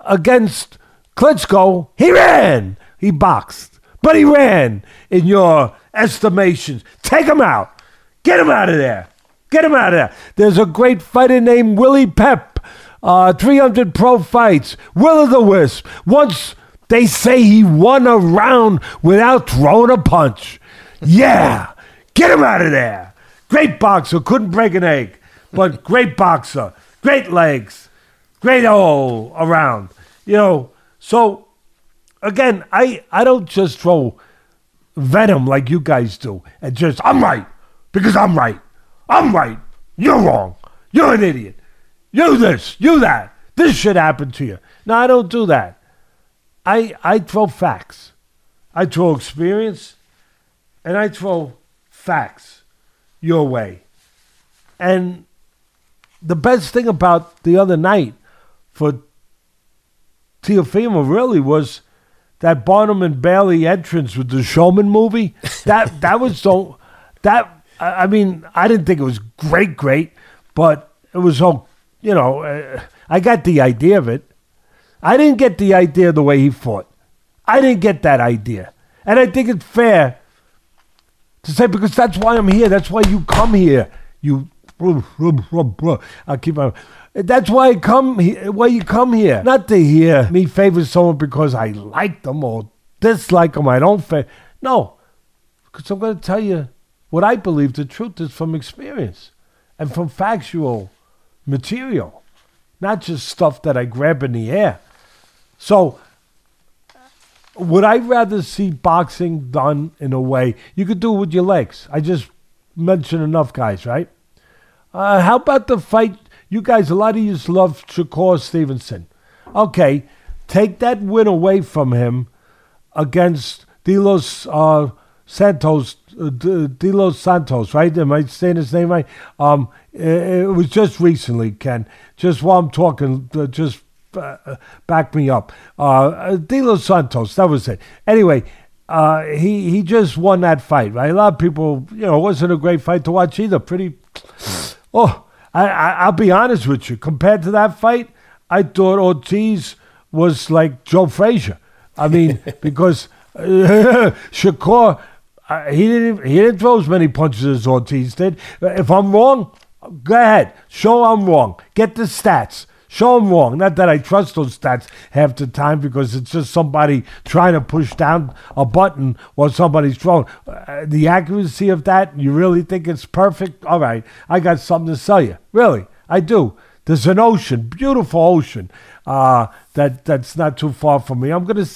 against Klitschko, he ran. He boxed, but he ran in your estimations. Take him out. Get him out of there. Get him out of there. There's a great fighter named Willie Pep. Uh, 300 pro fights. Will o' the Wisp. Once they say he won a round without throwing a punch. Yeah, get him out of there. Great boxer, couldn't break an egg, but great boxer, great legs, great all around. You know, so again, I, I don't just throw venom like you guys do and just, I'm right because I'm right. I'm right. You're wrong. You're an idiot. You this, you that. This should happen to you. No, I don't do that. I, I throw facts. I throw experience and I throw facts your way. And the best thing about the other night for Teofimo really was that Barnum and Bailey entrance with the Showman movie. That that was so that I mean I didn't think it was great, great, but it was so you know uh, I got the idea of it. I didn't get the idea the way he fought. I didn't get that idea, and I think it's fair to say because that's why I'm here. That's why you come here. You, I keep on. That's why I come. Here, why you come here? Not to hear me favor someone because I like them or dislike them. I don't favor. No, Because I'm going to tell you what I believe the truth is from experience and from factual material, not just stuff that I grab in the air. So, would I rather see boxing done in a way you could do it with your legs? I just mentioned enough guys, right? Uh, how about the fight? You guys, a lot of you love Shakur Stevenson. Okay, take that win away from him against De Los uh, Santos, uh, De Los Santos, right? Am I saying his name right? Um, it, it was just recently, Ken. Just while I'm talking, uh, just uh, back me up. Uh, De Los Santos, that was it. Anyway, uh, he he just won that fight, right? A lot of people, you know, it wasn't a great fight to watch either. Pretty. Oh, I, I I'll be honest with you. Compared to that fight, I thought Ortiz was like Joe Frazier. I mean, because uh, Shakur, uh, he didn't he didn't throw as many punches as Ortiz did. If I'm wrong, go ahead, show I'm wrong. Get the stats. Show them wrong. Not that I trust those stats half the time because it's just somebody trying to push down a button while somebody's throwing. Uh, the accuracy of that, you really think it's perfect? All right, I got something to sell you. Really, I do. There's an ocean, beautiful ocean, uh, that that's not too far from me. I'm gonna,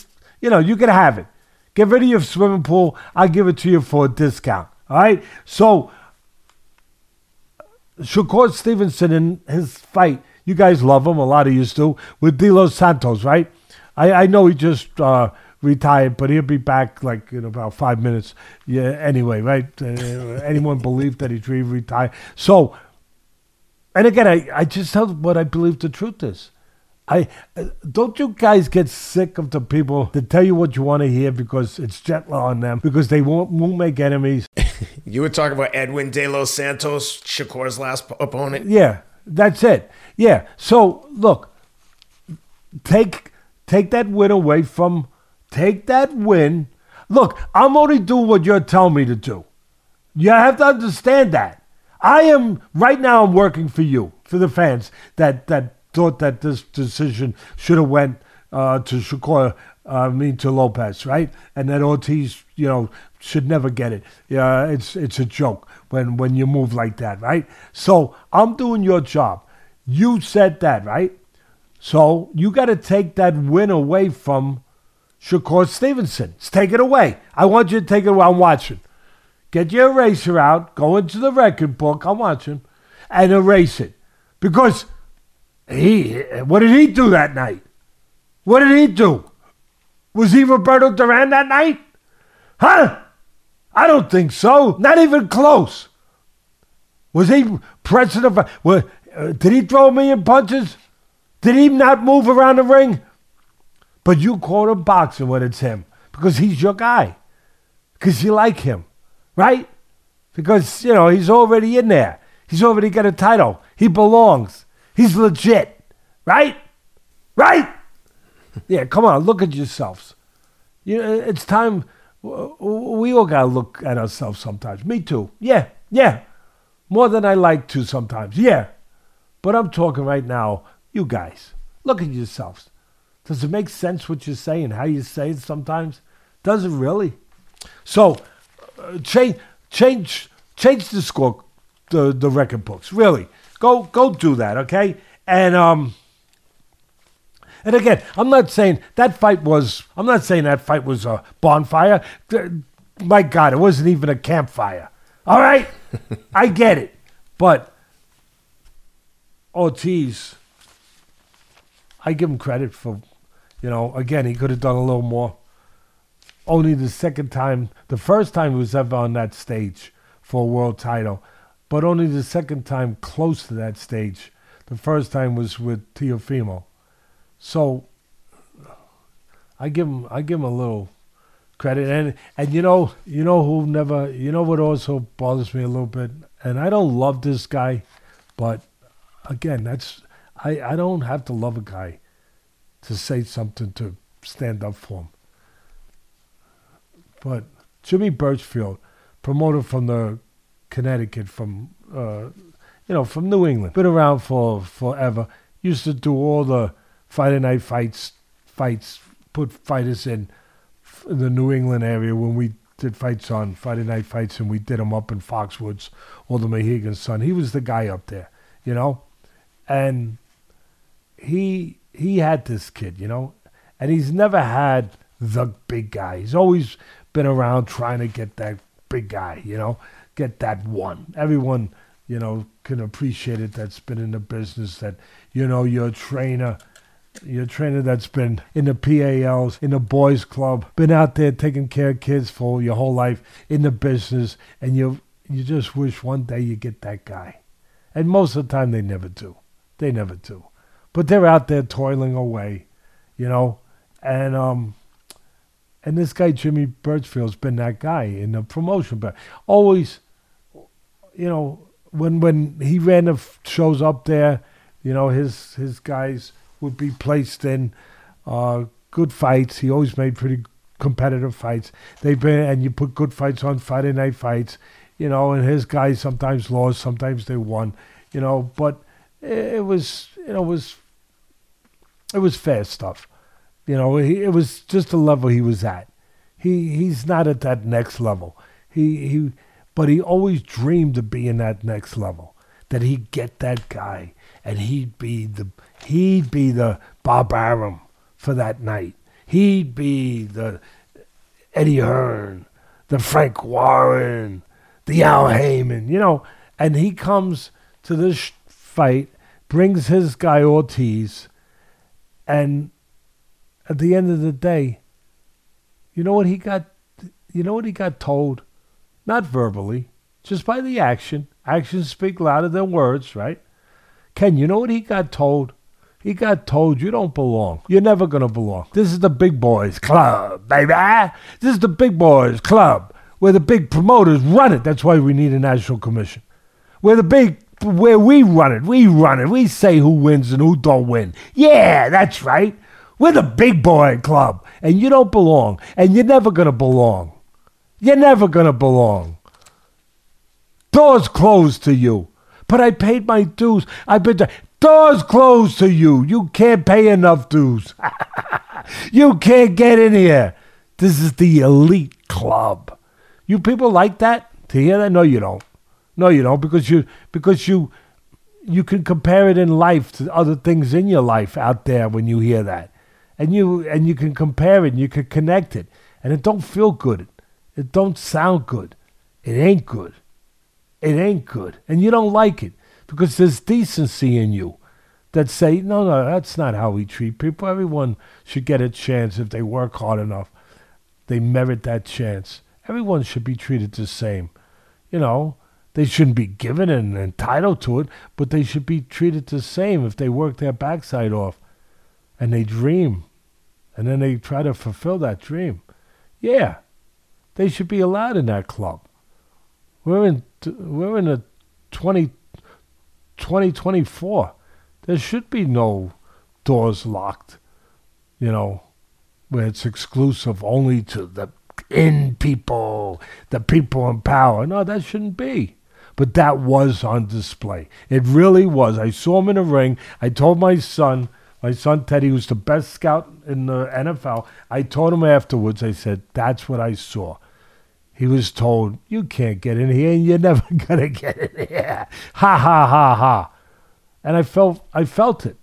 you know, you can have it. Get rid of your swimming pool. I'll give it to you for a discount. All right. So, Shakur Stevenson in his fight you guys love him. A lot of you do. With De Los Santos, right? I, I know he just uh, retired, but he'll be back like in about five minutes. Yeah. Anyway, right? Uh, anyone believe that he's retired? So, and again, I, I just tell what I believe the truth is. I uh, don't you guys get sick of the people that tell you what you want to hear because it's gentler on them because they won't won't make enemies. you were talking about Edwin De Los Santos, Shakur's last opponent. Yeah, that's it. Yeah. So look, take take that win away from take that win. Look, I'm only doing what you're telling me to do. You have to understand that. I am right now I'm working for you, for the fans that that thought that this decision should have went uh, to Shakur, uh, I mean to Lopez, right? And that Ortiz, you know, should never get it. Yeah, it's it's a joke when when you move like that, right? So I'm doing your job. You said that, right? So you got to take that win away from Shakur Stevenson. Let's take it away. I want you to take it away. I'm watching. Get your eraser out, go into the record book, I'm watching, and erase it. Because he, what did he do that night? What did he do? Was he Roberto Duran that night? Huh? I don't think so. Not even close. Was he president of. Well, uh, did he throw a million punches? Did he not move around the ring? But you call him boxing when it's him because he's your guy. Because you like him, right? Because, you know, he's already in there. He's already got a title. He belongs. He's legit, right? Right? yeah, come on, look at yourselves. You know, it's time. We all got to look at ourselves sometimes. Me too. Yeah, yeah. More than I like to sometimes. Yeah. But I'm talking right now, you guys, look at yourselves. Does it make sense what you're saying, how you say it sometimes? Does it really? So, uh, change, change, change the score, the the record books. Really, go go do that, okay? And um, and again, I'm not saying that fight was. I'm not saying that fight was a bonfire. My God, it wasn't even a campfire. All right, I get it, but Ortiz, I give him credit for, you know, again, he could have done a little more. Only the second time, the first time he was ever on that stage for a world title, but only the second time close to that stage. The first time was with Teofimo. So I give him I give him a little credit and and you know you know who never you know what also bothers me a little bit and I don't love this guy but again, that's I, I don't have to love a guy to say something to stand up for him. But Jimmy Burchfield, promoter from the Connecticut, from uh, you know, from New England, been around for forever. Used to do all the Friday night fights, fights, put fighters in, the New England area when we did fights on Friday night fights, and we did them up in Foxwoods or the Mohegan Sun. He was the guy up there, you know, and he he had this kid, you know, and he's never had the big guy. He's always been around trying to get that big guy, you know, get that one. Everyone, you know, can appreciate it that's been in the business that, you know, you're a trainer, you're trainer that's been in the PALs, in the boys club, been out there taking care of kids for your whole life in the business, and you you just wish one day you get that guy. And most of the time they never do. They never do. But they're out there toiling away, you know, and um and this guy Jimmy Burchfield's been that guy in the promotion, but always, you know, when when he ran the f- shows up there, you know, his his guys would be placed in uh, good fights. He always made pretty competitive fights. They've been and you put good fights on Friday night fights, you know, and his guys sometimes lost, sometimes they won, you know, but it, was you know it was it was fair stuff. You know, he, it was just the level he was at. He he's not at that next level. He he, but he always dreamed of being that next level. That he'd get that guy, and he'd be the he'd be the Bob Arum for that night. He'd be the Eddie Hearn, the Frank Warren, the Al Haymon. You know, and he comes to this fight, brings his guy Ortiz, and at the end of the day, you know what he got? You know what he got told? Not verbally, just by the action. Actions speak louder than words, right? Ken, you know what he got told? He got told you don't belong. You're never gonna belong. This is the big boys club, baby. This is the big boys club where the big promoters run it. That's why we need a national commission. Where the big where we run it, we run it. We say who wins and who don't win. Yeah, that's right. We're the big boy club, and you don't belong, and you're never going to belong. You're never going to belong. Doors closed to you. But I paid my dues. I've been to. Doors closed to you. You can't pay enough dues. you can't get in here. This is the elite club. You people like that? To hear that? No, you don't. No, you don't, because you because you you can compare it in life to other things in your life out there when you hear that and you and you can compare it and you can connect it and it don't feel good it don't sound good it ain't good it ain't good and you don't like it because there's decency in you that say no no that's not how we treat people everyone should get a chance if they work hard enough they merit that chance everyone should be treated the same you know they shouldn't be given and entitled to it but they should be treated the same if they work their backside off and they dream and then they try to fulfill that dream. Yeah, they should be allowed in that club. We're in we're in a 20, 2024. There should be no doors locked, you know, where it's exclusive only to the in people, the people in power. No, that shouldn't be. But that was on display. It really was. I saw him in a ring. I told my son, my son Teddy, who's the best scout in the NFL, I told him afterwards, I said, that's what I saw. He was told, you can't get in here and you're never to get in here. Ha, ha, ha, ha. And I felt, I felt it.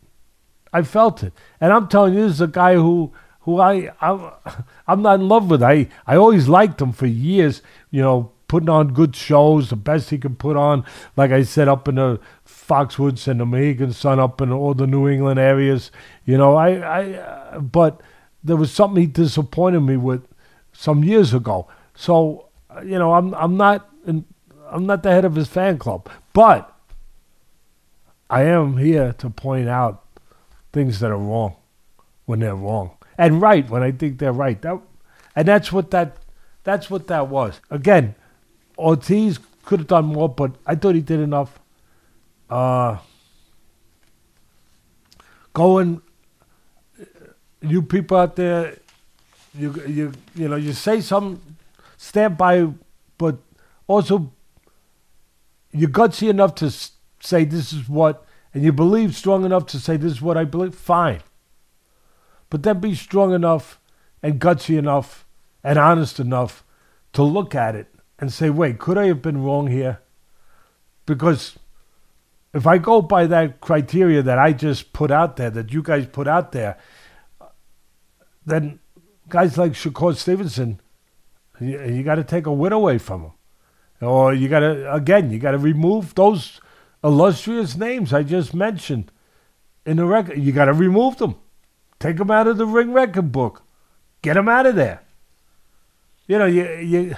I felt it. And I'm telling you, this is a guy who, who I, I'm, I'm not in love with. I, I always liked him for years, you know, putting on good shows, the best he could put on. Like I said, up in the Foxwoods and the Mohegan Sun, up in all the New England areas. You know, I, I, uh, but there was something he disappointed me with some years ago. So, uh, you know, I'm, I'm not, in, I'm not the head of his fan club, but I am here to point out things that are wrong when they're wrong and right when I think they're right. That, and that's what that, that's what that was. Again, Ortiz could have done more, but I thought he did enough. Uh, going, you people out there, you you you know, you say some, stand by, but also you're gutsy enough to say this is what, and you believe strong enough to say this is what I believe. Fine, but then be strong enough and gutsy enough and honest enough to look at it and say, wait, could I have been wrong here? Because if I go by that criteria that I just put out there, that you guys put out there, then guys like Shakur Stevenson, you, you got to take a win away from them. Or you got to, again, you got to remove those illustrious names I just mentioned in the record. You got to remove them. Take them out of the ring record book. Get them out of there. You know, you you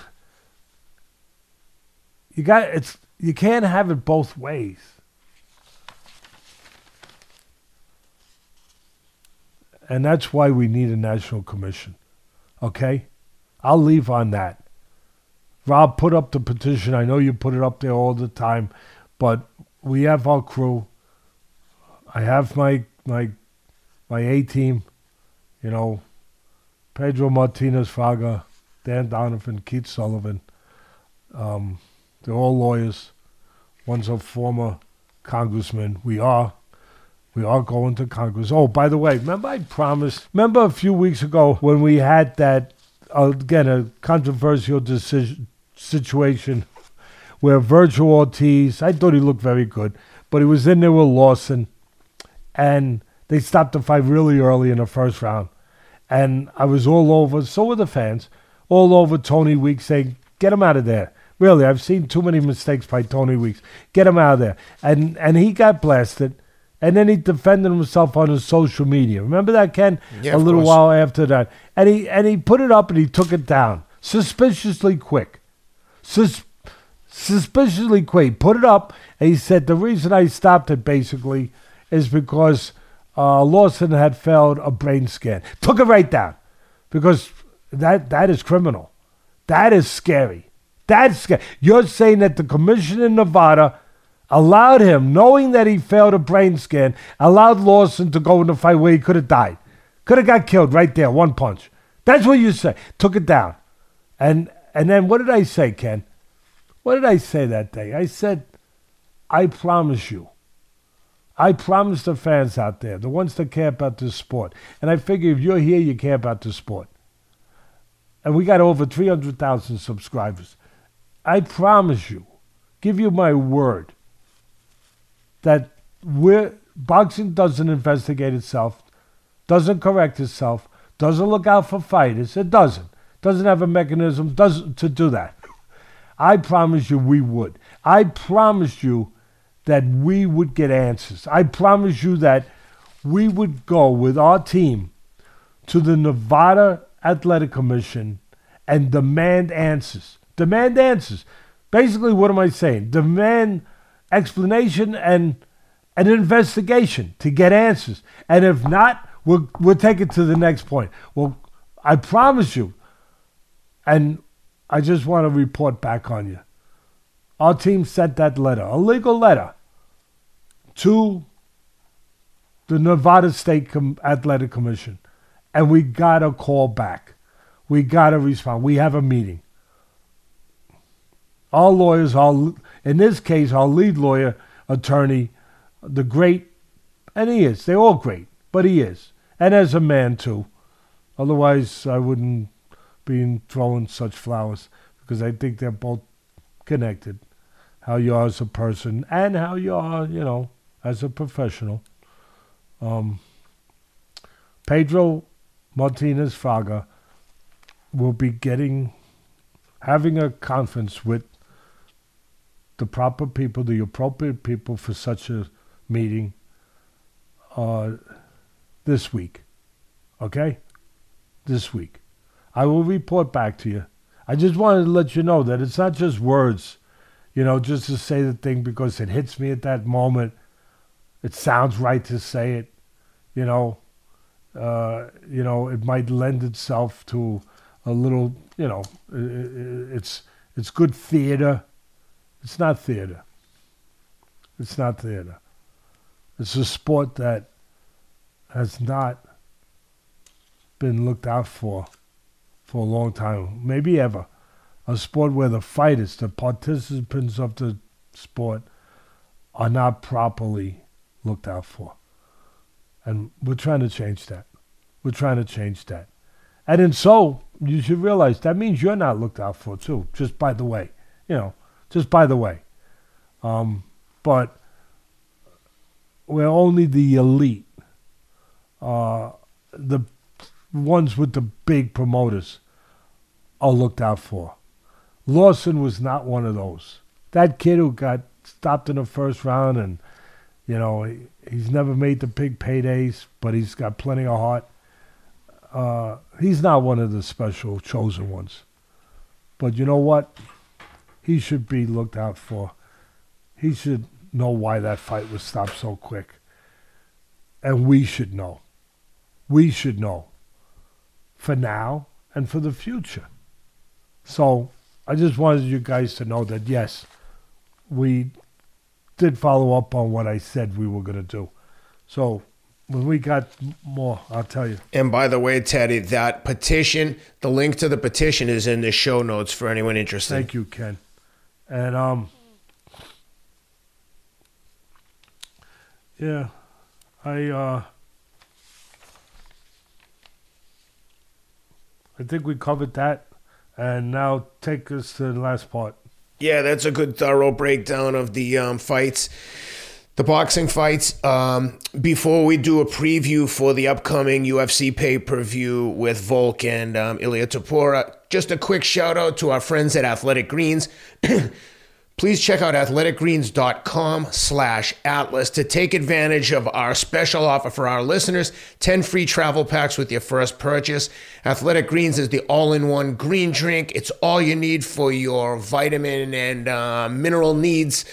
you got it's you can't have it both ways. And that's why we need a national commission. Okay? I'll leave on that. Rob put up the petition. I know you put it up there all the time, but we have our crew. I have my my my A team, you know, Pedro Martinez Fraga, Dan Donovan, Keith Sullivan. Um, they're all lawyers. One's a former congressman. We are. We are going to Congress. Oh, by the way, remember I promised. Remember a few weeks ago when we had that again a controversial decision situation where Vergil Ortiz. I thought he looked very good, but he was in there with Lawson, and they stopped the fight really early in the first round. And I was all over. So were the fans, all over Tony Weeks saying, "Get him out of there." Really, I've seen too many mistakes by Tony Weeks. Get him out of there. And and he got blasted. And then he defended himself on his social media. Remember that, Ken? Yeah, a little course. while after that. And he and he put it up and he took it down. Suspiciously quick. Sus- suspiciously quick. Put it up and he said the reason I stopped it basically is because uh, Lawson had failed a brain scan. Took it right down. Because that that is criminal. That is scary. That's scary. You're saying that the commission in Nevada allowed him, knowing that he failed a brain scan, allowed Lawson to go in the fight where he could have died. Could have got killed right there, one punch. That's what you say. Took it down. And and then what did I say, Ken? What did I say that day? I said, I promise you. I promise the fans out there, the ones that care about this sport. And I figure if you're here, you care about the sport. And we got over 300,000 subscribers. I promise you, give you my word, that we're, boxing doesn't investigate itself, doesn't correct itself, doesn't look out for fighters. It doesn't. Doesn't have a mechanism doesn't to do that. I promise you we would. I promise you that we would get answers. I promise you that we would go with our team to the Nevada Athletic Commission and demand answers. Demand answers. Basically, what am I saying? Demand explanation and an investigation to get answers. And if not, we'll, we'll take it to the next point. Well, I promise you, and I just want to report back on you. Our team sent that letter, a legal letter, to the Nevada State Com- Athletic Commission, and we got a call back. We got a response. We have a meeting. Our lawyers, our in this case, our lead lawyer, attorney, the great, and he is. They're all great, but he is, and as a man too. Otherwise, I wouldn't be throwing such flowers because I think they're both connected. How you are as a person and how you are, you know, as a professional. Um, Pedro Martinez Fraga will be getting, having a conference with the proper people, the appropriate people for such a meeting uh, this week. Okay? This week. I will report back to you. I just wanted to let you know that it's not just words, you know, just to say the thing because it hits me at that moment. It sounds right to say it, you know. Uh, you know, it might lend itself to a little, you know, it's it's good theater. It's not theater. It's not theater. It's a sport that has not been looked out for for a long time, maybe ever. A sport where the fighters, the participants of the sport, are not properly looked out for. And we're trying to change that. We're trying to change that. And in so you should realize that means you're not looked out for too. Just by the way, you know, just by the way. Um, but we're only the elite, uh, the ones with the big promoters are looked out for. Lawson was not one of those. That kid who got stopped in the first round and, you know, he, he's never made the big paydays, but he's got plenty of heart. Uh, he's not one of the special chosen ones. But you know what? He should be looked out for. He should know why that fight was stopped so quick. And we should know. We should know. For now and for the future. So I just wanted you guys to know that yes, we did follow up on what I said we were going to do. So when we got more, I'll tell you. And by the way, Teddy, that petition, the link to the petition is in the show notes for anyone interested. Thank you, Ken. And um, yeah, I uh, I think we covered that. And now take us to the last part. Yeah, that's a good thorough breakdown of the um, fights, the boxing fights. Um, before we do a preview for the upcoming UFC pay per view with Volk and um, Ilia Topuria, just a quick shout out to our friends at Athletic Greens. Please check out athleticgreens.com slash atlas to take advantage of our special offer for our listeners 10 free travel packs with your first purchase. Athletic Greens is the all in one green drink. It's all you need for your vitamin and uh, mineral needs.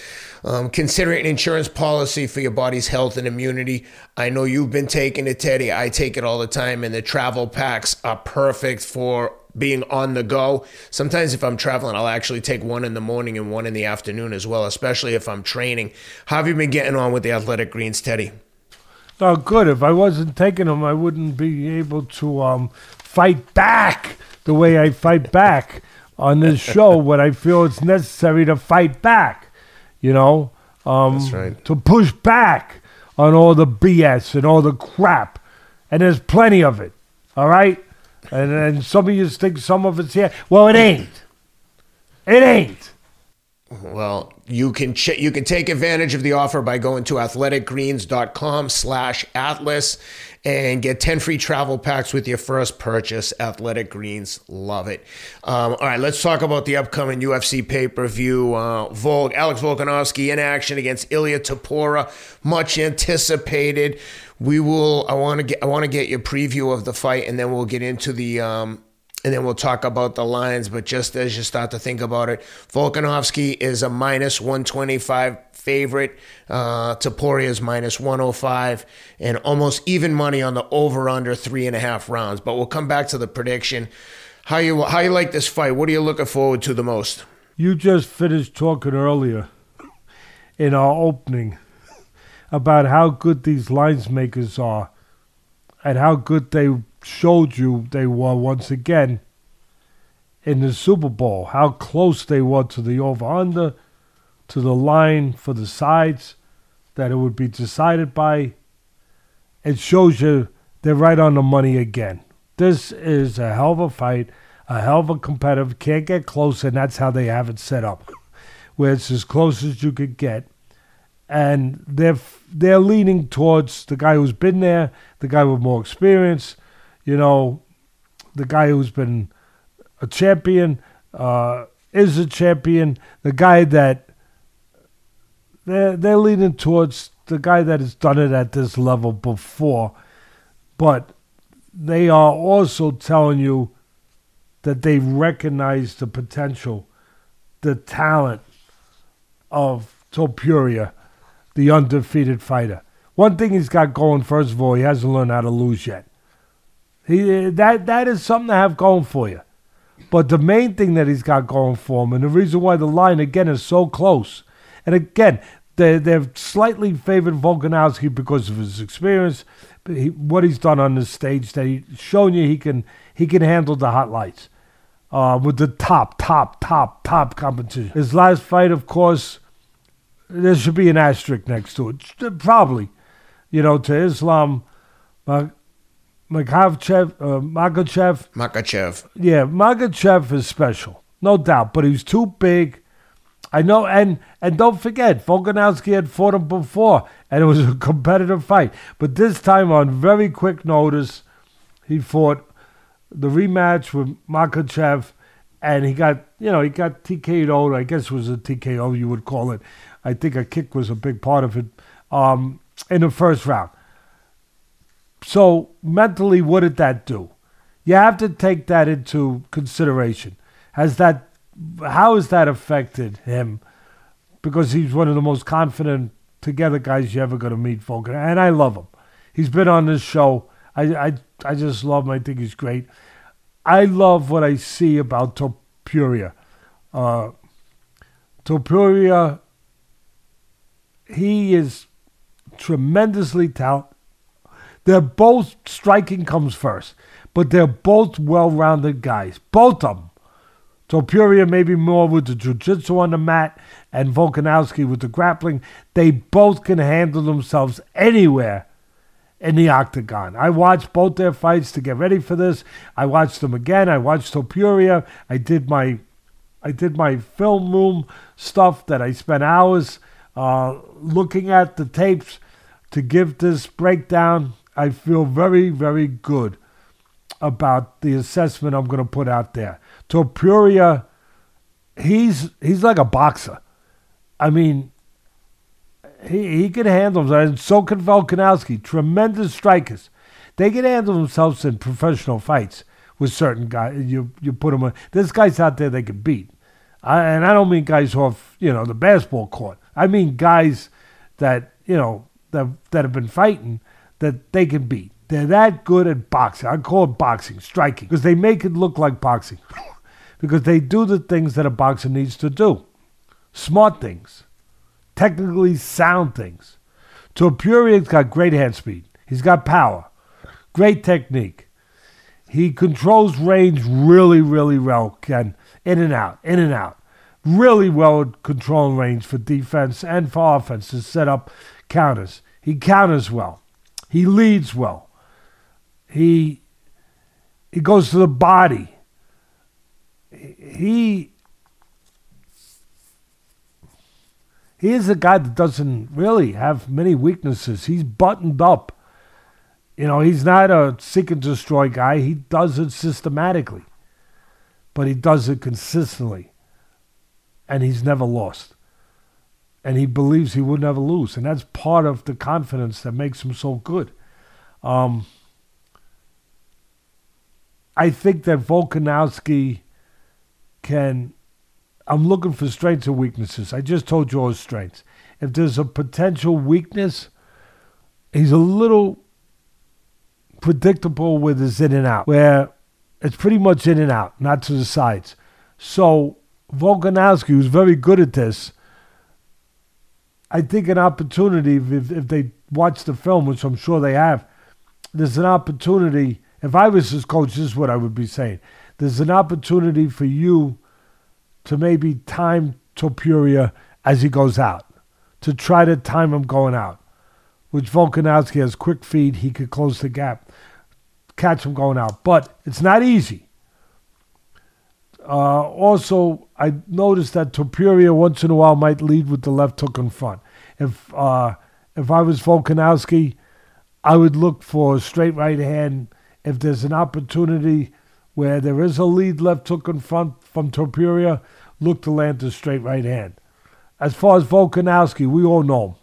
Um, consider it an insurance policy for your body's health and immunity. I know you've been taking it, Teddy. I take it all the time, and the travel packs are perfect for being on the go. Sometimes if I'm traveling, I'll actually take one in the morning and one in the afternoon as well, especially if I'm training. How have you been getting on with the athletic greens, Teddy? Oh, good. If I wasn't taking them, I wouldn't be able to um, fight back the way I fight back on this show when I feel it's necessary to fight back. You know, um, right. to push back on all the BS and all the crap, and there's plenty of it. All right, and and some of you think some of it's here. Well, it ain't. It ain't. Well, you can ch- you can take advantage of the offer by going to athleticgreens.com slash atlas and get 10 free travel packs with your first purchase. Athletic Greens, love it. Um, all right, let's talk about the upcoming UFC pay-per-view. Uh, Volk, Alex Volkanovski in action against Ilia Topuria, much anticipated. We will. I want to get. I want to get your preview of the fight, and then we'll get into the um, and then we'll talk about the lines. But just as you start to think about it, Volkanovski is a minus 125 favorite. Uh, Topuria is minus 105, and almost even money on the over under three and a half rounds. But we'll come back to the prediction. How you how you like this fight? What are you looking forward to the most? You just finished talking earlier in our opening about how good these lines makers are and how good they showed you they were once again in the Super Bowl, how close they were to the over under, to the line for the sides that it would be decided by. It shows you they're right on the money again. This is a hell of a fight, a hell of a competitive. Can't get close, and that's how they have it set up, where it's as close as you could get. And they're they're leaning towards the guy who's been there, the guy with more experience, you know, the guy who's been a champion, uh, is a champion, the guy that they're, they're leaning towards the guy that has done it at this level before, but they are also telling you that they recognize the potential, the talent of Topuria, the undefeated fighter. One thing he's got going, first of all, he hasn't learned how to lose yet. He, that, that is something to have going for you. But the main thing that he's got going for him, and the reason why the line again is so close, and again, they're, they're slightly favored Volkanovski because of his experience, he, what he's done on the stage, that he's shown you he can he can handle the hot lights uh, with the top, top, top, top competition. His last fight, of course, there should be an asterisk next to it, probably, you know, to Islam. But Makhachev, uh, Makhachev, Makhachev. yeah, Makhachev is special, no doubt, but he's too big. I know, and and don't forget, Volkanovski had fought him before, and it was a competitive fight. But this time, on very quick notice, he fought the rematch with Makhachev, and he got, you know, he got TKO'd. I guess it was a TKO, you would call it. I think a kick was a big part of it um, in the first round. So mentally, what did that do? You have to take that into consideration. Has that, how has that affected him? Because he's one of the most confident together guys you're ever going to meet, Volkan, and I love him. He's been on this show. I, I, I just love him. I think he's great. I love what I see about Topuria. Uh, Topuria, he is tremendously talented. They're both striking comes first, but they're both well-rounded guys. Both of them. Topuria maybe more with the jiu-jitsu on the mat, and Volkanovski with the grappling. They both can handle themselves anywhere in the octagon. I watched both their fights to get ready for this. I watched them again. I watched Topuria. I did my I did my film room stuff that I spent hours uh, looking at the tapes to give this breakdown. I feel very, very good about the assessment I'm going to put out there. Topuria, he's he's like a boxer. I mean, he, he can handle himself, and so can Volkanovski. Tremendous strikers. They can handle themselves in professional fights with certain guys. You you put them. On. There's guys out there they can beat, I, and I don't mean guys off you know the basketball court. I mean guys that you know that that have been fighting that they can beat. They're that good at boxing. I call it boxing, striking, because they make it look like boxing, because they do the things that a boxer needs to do, smart things technically sound things. Topuria's got great hand speed. He's got power, great technique. He controls range really, really well, Ken. In and out, in and out. Really well at controlling range for defense and for offense to set up counters. He counters well. He leads well. He he goes to the body. He he is a guy that doesn't really have many weaknesses. He's buttoned up. You know, he's not a seek and destroy guy. He does it systematically, but he does it consistently. And he's never lost. And he believes he would never lose. And that's part of the confidence that makes him so good. Um, I think that Volkanovski can I'm looking for strengths and weaknesses. I just told you all his strengths. If there's a potential weakness, he's a little predictable with his in and out, where it's pretty much in and out, not to the sides. So Volkanovski, who's very good at this, I think an opportunity, if, if they watch the film, which I'm sure they have, there's an opportunity. If I was his coach, this is what I would be saying. There's an opportunity for you to maybe time Topuria as he goes out, to try to time him going out. Which Volkanovski has quick feet, he could close the gap, catch him going out. But it's not easy. Uh, also, I noticed that Topuria once in a while might lead with the left hook in front. If uh, if I was Volkanovski, I would look for a straight right hand. If there's an opportunity where there is a lead left hook in front from Topuria, look to land the straight right hand. As far as Volkanovski, we all know him.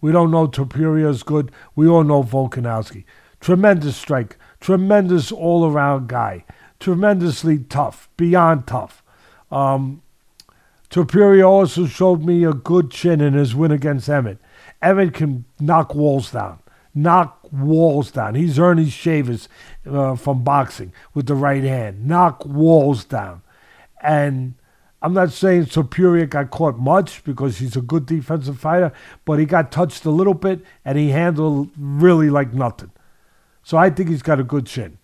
We don't know Topuria is good. We all know Volkanovski. Tremendous strike, tremendous all around guy, tremendously tough, beyond tough. Um, also showed me a good chin in his win against Emmett. Emmett can knock walls down knock walls down. He's Earnie Shavers uh, from boxing with the right hand. Knock walls down. And I'm not saying Topuria got caught much because he's a good defensive fighter, but he got touched a little bit and he handled really like nothing. So I think he's got a good chin.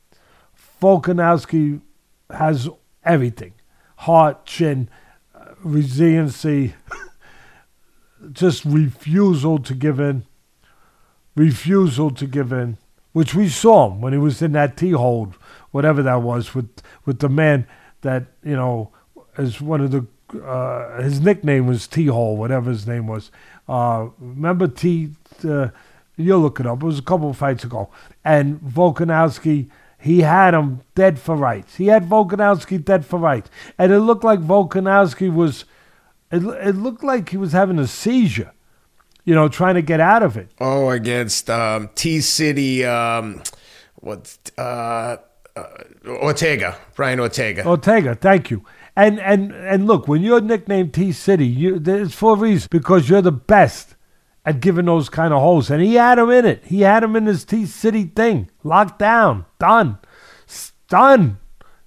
Volkanovski has everything heart, chin, uh, resiliency, just refusal to give in refusal to give in, which we saw him when he was in that tee hold, whatever that was, with with the man that you know is one of the uh, his nickname was T Hole, whatever his name was. Uh, remember T? Uh, you'll look it up. It was a couple of fights ago, and Volkanovski. He had him dead for rights. He had Volkanovski dead for rights, and it looked like Volkanovski was. It, it looked like he was having a seizure, you know, trying to get out of it. Oh, against um, T City, um, what? Uh, uh, Ortega, Brian Ortega. Ortega, thank you. And and and look, when you're nicknamed T City, you it's for a reason because you're the best at giving those kind of holes. And he had him in it. He had him in his T City thing, locked down, done, done.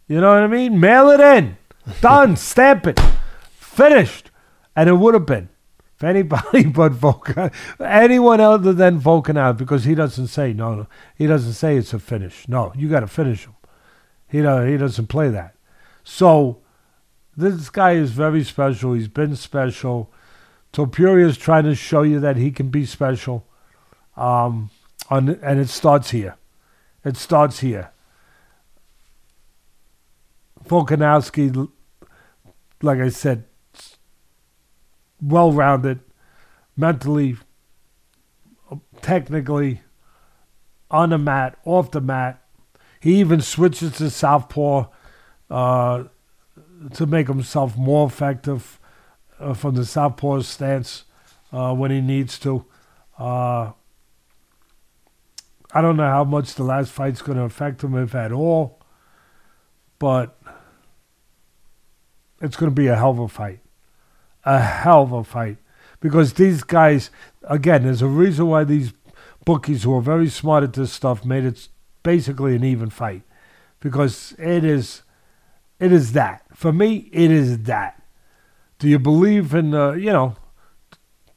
You know what I mean? Mail it in, done, stamp it, finished, and it would have been. If anybody but Volkan, anyone other than Volkan because he doesn't say no, no, he doesn't say it's a finish. No, you got to finish him. He don't, he doesn't play that. So this guy is very special. He's been special. Topuria is trying to show you that he can be special. Um, on, and it starts here. It starts here. Volkanovski, like I said, well rounded, mentally, technically, on the mat, off the mat. He even switches to southpaw. Uh, to make himself more effective uh, from the southpaw stance uh, when he needs to. Uh, I don't know how much the last fight's going to affect him, if at all, but it's going to be a hell of a fight. A hell of a fight. Because these guys, again, there's a reason why these bookies who are very smart at this stuff made it basically an even fight. Because it is it is that. For me, it is that. Do you believe in, uh, you know,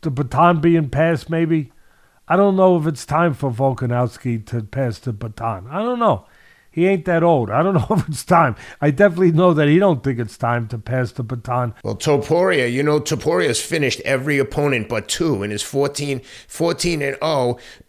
the baton being passed maybe? I don't know if it's time for Volkanovski to pass the baton. I don't know. He ain't that old. I don't know if it's time. I definitely know that he don't think it's time to pass the baton. Well, Topuria, you know, Topuria's finished every opponent but two in his 14, 14 and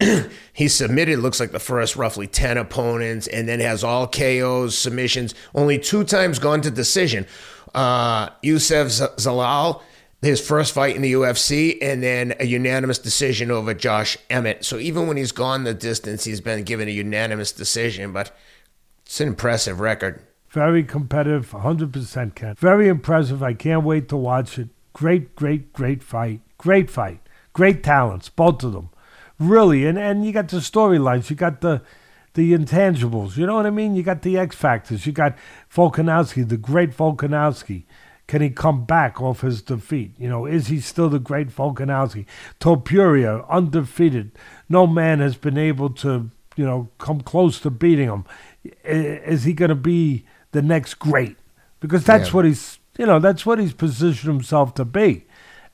0. he submitted, looks like the first roughly 10 opponents, and then has all KOs, submissions, only two times gone to decision. Uh, Youssef Zalal, his first fight in the UFC, and then a unanimous decision over Josh Emmett. So even when he's gone the distance, he's been given a unanimous decision, but it's an impressive record. Very competitive, 100% Ken. Very impressive. I can't wait to watch it. Great, great, great fight. Great fight. Great talents, both of them. Really, and, and you got the storylines. You got the the intangibles. You know what I mean? You got the X factors. You got Volkanovski, the great Volkanovski. Can he come back off his defeat? You know, is he still the great Volkanovski? Topuria, undefeated. No man has been able to, you know, come close to beating him is he going to be the next great? Because that's yeah. what he's, you know, that's what he's positioned himself to be,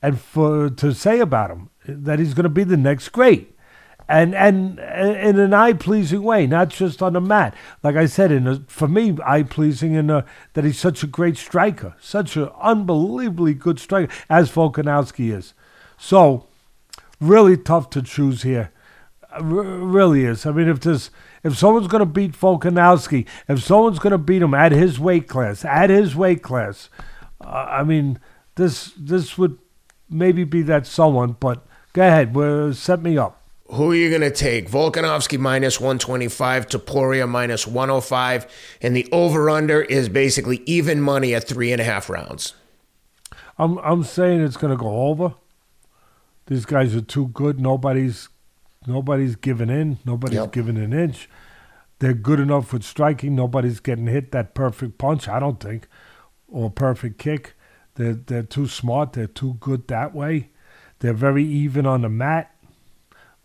and for to say about him that he's going to be the next great, and and in an eye pleasing way, not just on the mat. Like I said, in a, for me, eye pleasing in a, that he's such a great striker, such an unbelievably good striker as Volkanovski is. So, really tough to choose here. R- really is. I mean, if there's if someone's going to beat Volkanovski, if someone's going to beat him at his weight class, at his weight class, uh, I mean, this this would maybe be that someone. But go ahead, set me up. Who are you going to take? Volkanovski minus 125, Topuria minus 105, and the over under is basically even money at three and a half rounds. I'm I'm saying it's going to go over. These guys are too good. Nobody's Nobody's giving in. Nobody's yep. giving an inch. They're good enough with striking. Nobody's getting hit that perfect punch, I don't think, or perfect kick. They're, they're too smart. They're too good that way. They're very even on the mat.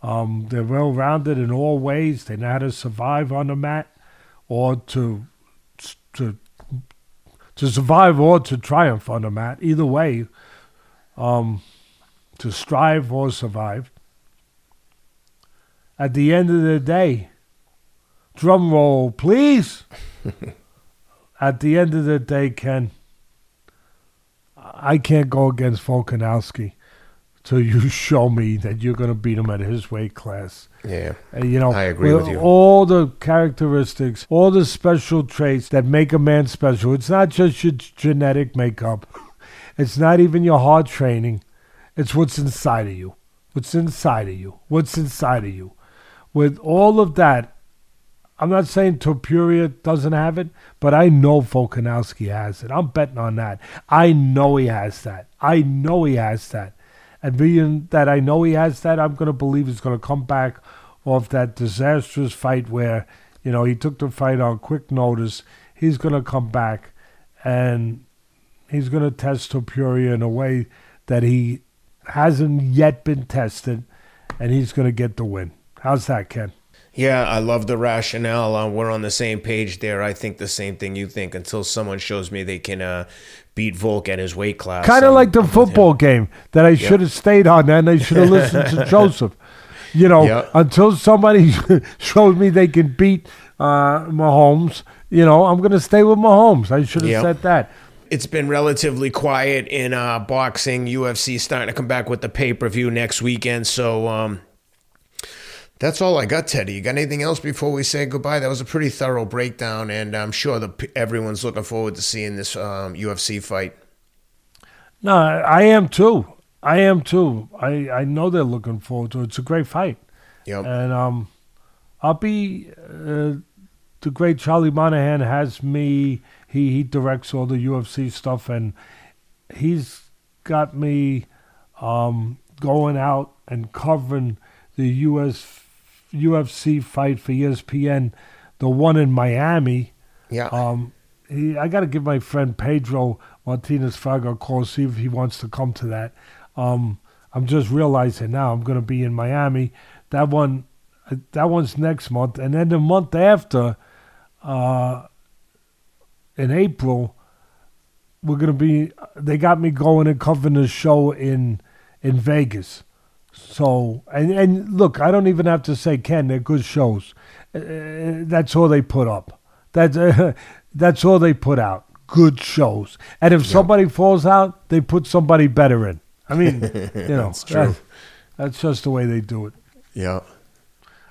Um, they're well rounded in all ways. They know how to survive on the mat or to to to survive or to triumph on the mat. Either way, um, to strive or survive at the end of the day, drum roll, please. at the end of the day, Ken, I can't go against Volkanovski. Till you show me that you're going to beat him at his weight class. Yeah. Uh, you know, I agree with you. All the characteristics, all the special traits that make a man special. It's not just your genetic makeup. It's not even your hard training. It's what's inside of you. What's inside of you. What's inside of you. With all of that, I'm not saying Topuria doesn't have it, but I know Volkanovski has it. I'm betting on that. I know he has that. I know he has that. And being that I know he has that, I'm going to believe he's going to come back off that disastrous fight where, you know, he took the fight on quick notice. He's going to come back and he's going to test Topuria in a way that he hasn't yet been tested, and he's going to get the win. How's that, Ken? Yeah, I love the rationale. Uh, we're on the same page there. I think the same thing you think until someone shows me they can uh, beat Volk at his weight class. Kind of like the football game that I should have stayed on and I should have listened to Joseph. You know, until somebody showed me they can beat uh, Mahomes, you know, I'm going to stay with Mahomes. I should have said that. It's been relatively quiet in uh, boxing. UFC starting to come back with the pay per view next weekend. So um, that's all I got, Teddy. You got anything else before we say goodbye? That was a pretty thorough breakdown, and I'm sure the, everyone's looking forward to seeing this um, UFC fight. No, I am too. I am too. I, I know they're looking forward to it. It's a great fight. Yep. And um, I'll be uh, the great Charlie Monahan has me. He he directs all the UFC stuff, and he's got me um, going out and covering the US UFC fight for ESPN, the one in Miami. yeah. Um, he, I got to give my friend Pedro Martinez Fraga a call, see if he wants to come to that. Um, I'm just realizing now I'm going to be in Miami. That one, uh, that one's next month, and then the month after, uh, in April, we're going to be. They got me going and covering the show in in Vegas. So and and look, I don't even have to say Ken. They're good shows. Uh, that's all they put up. That's uh, that's all they put out. Good shows. And if somebody falls out, they put somebody better in. I mean, you know, That's true. that- that's just the way they do it. yeah.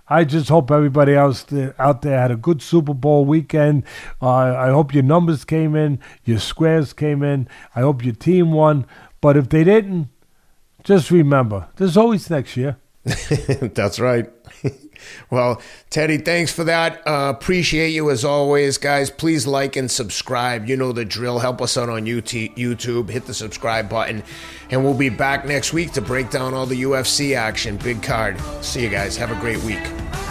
I just hope everybody else out there had a good Super Bowl weekend. Uh, I hope your numbers came in, your squares came in. I hope your team won. But if they didn't, just remember, there's always next year. That's right. well, Teddy, thanks for that. Uh, appreciate you as always, guys. Please like and subscribe. You know the drill. Help us out on UT YouTube. Hit the subscribe button. And we'll be back next week to break down all the UFC action. Big card. See you guys. Have a great week.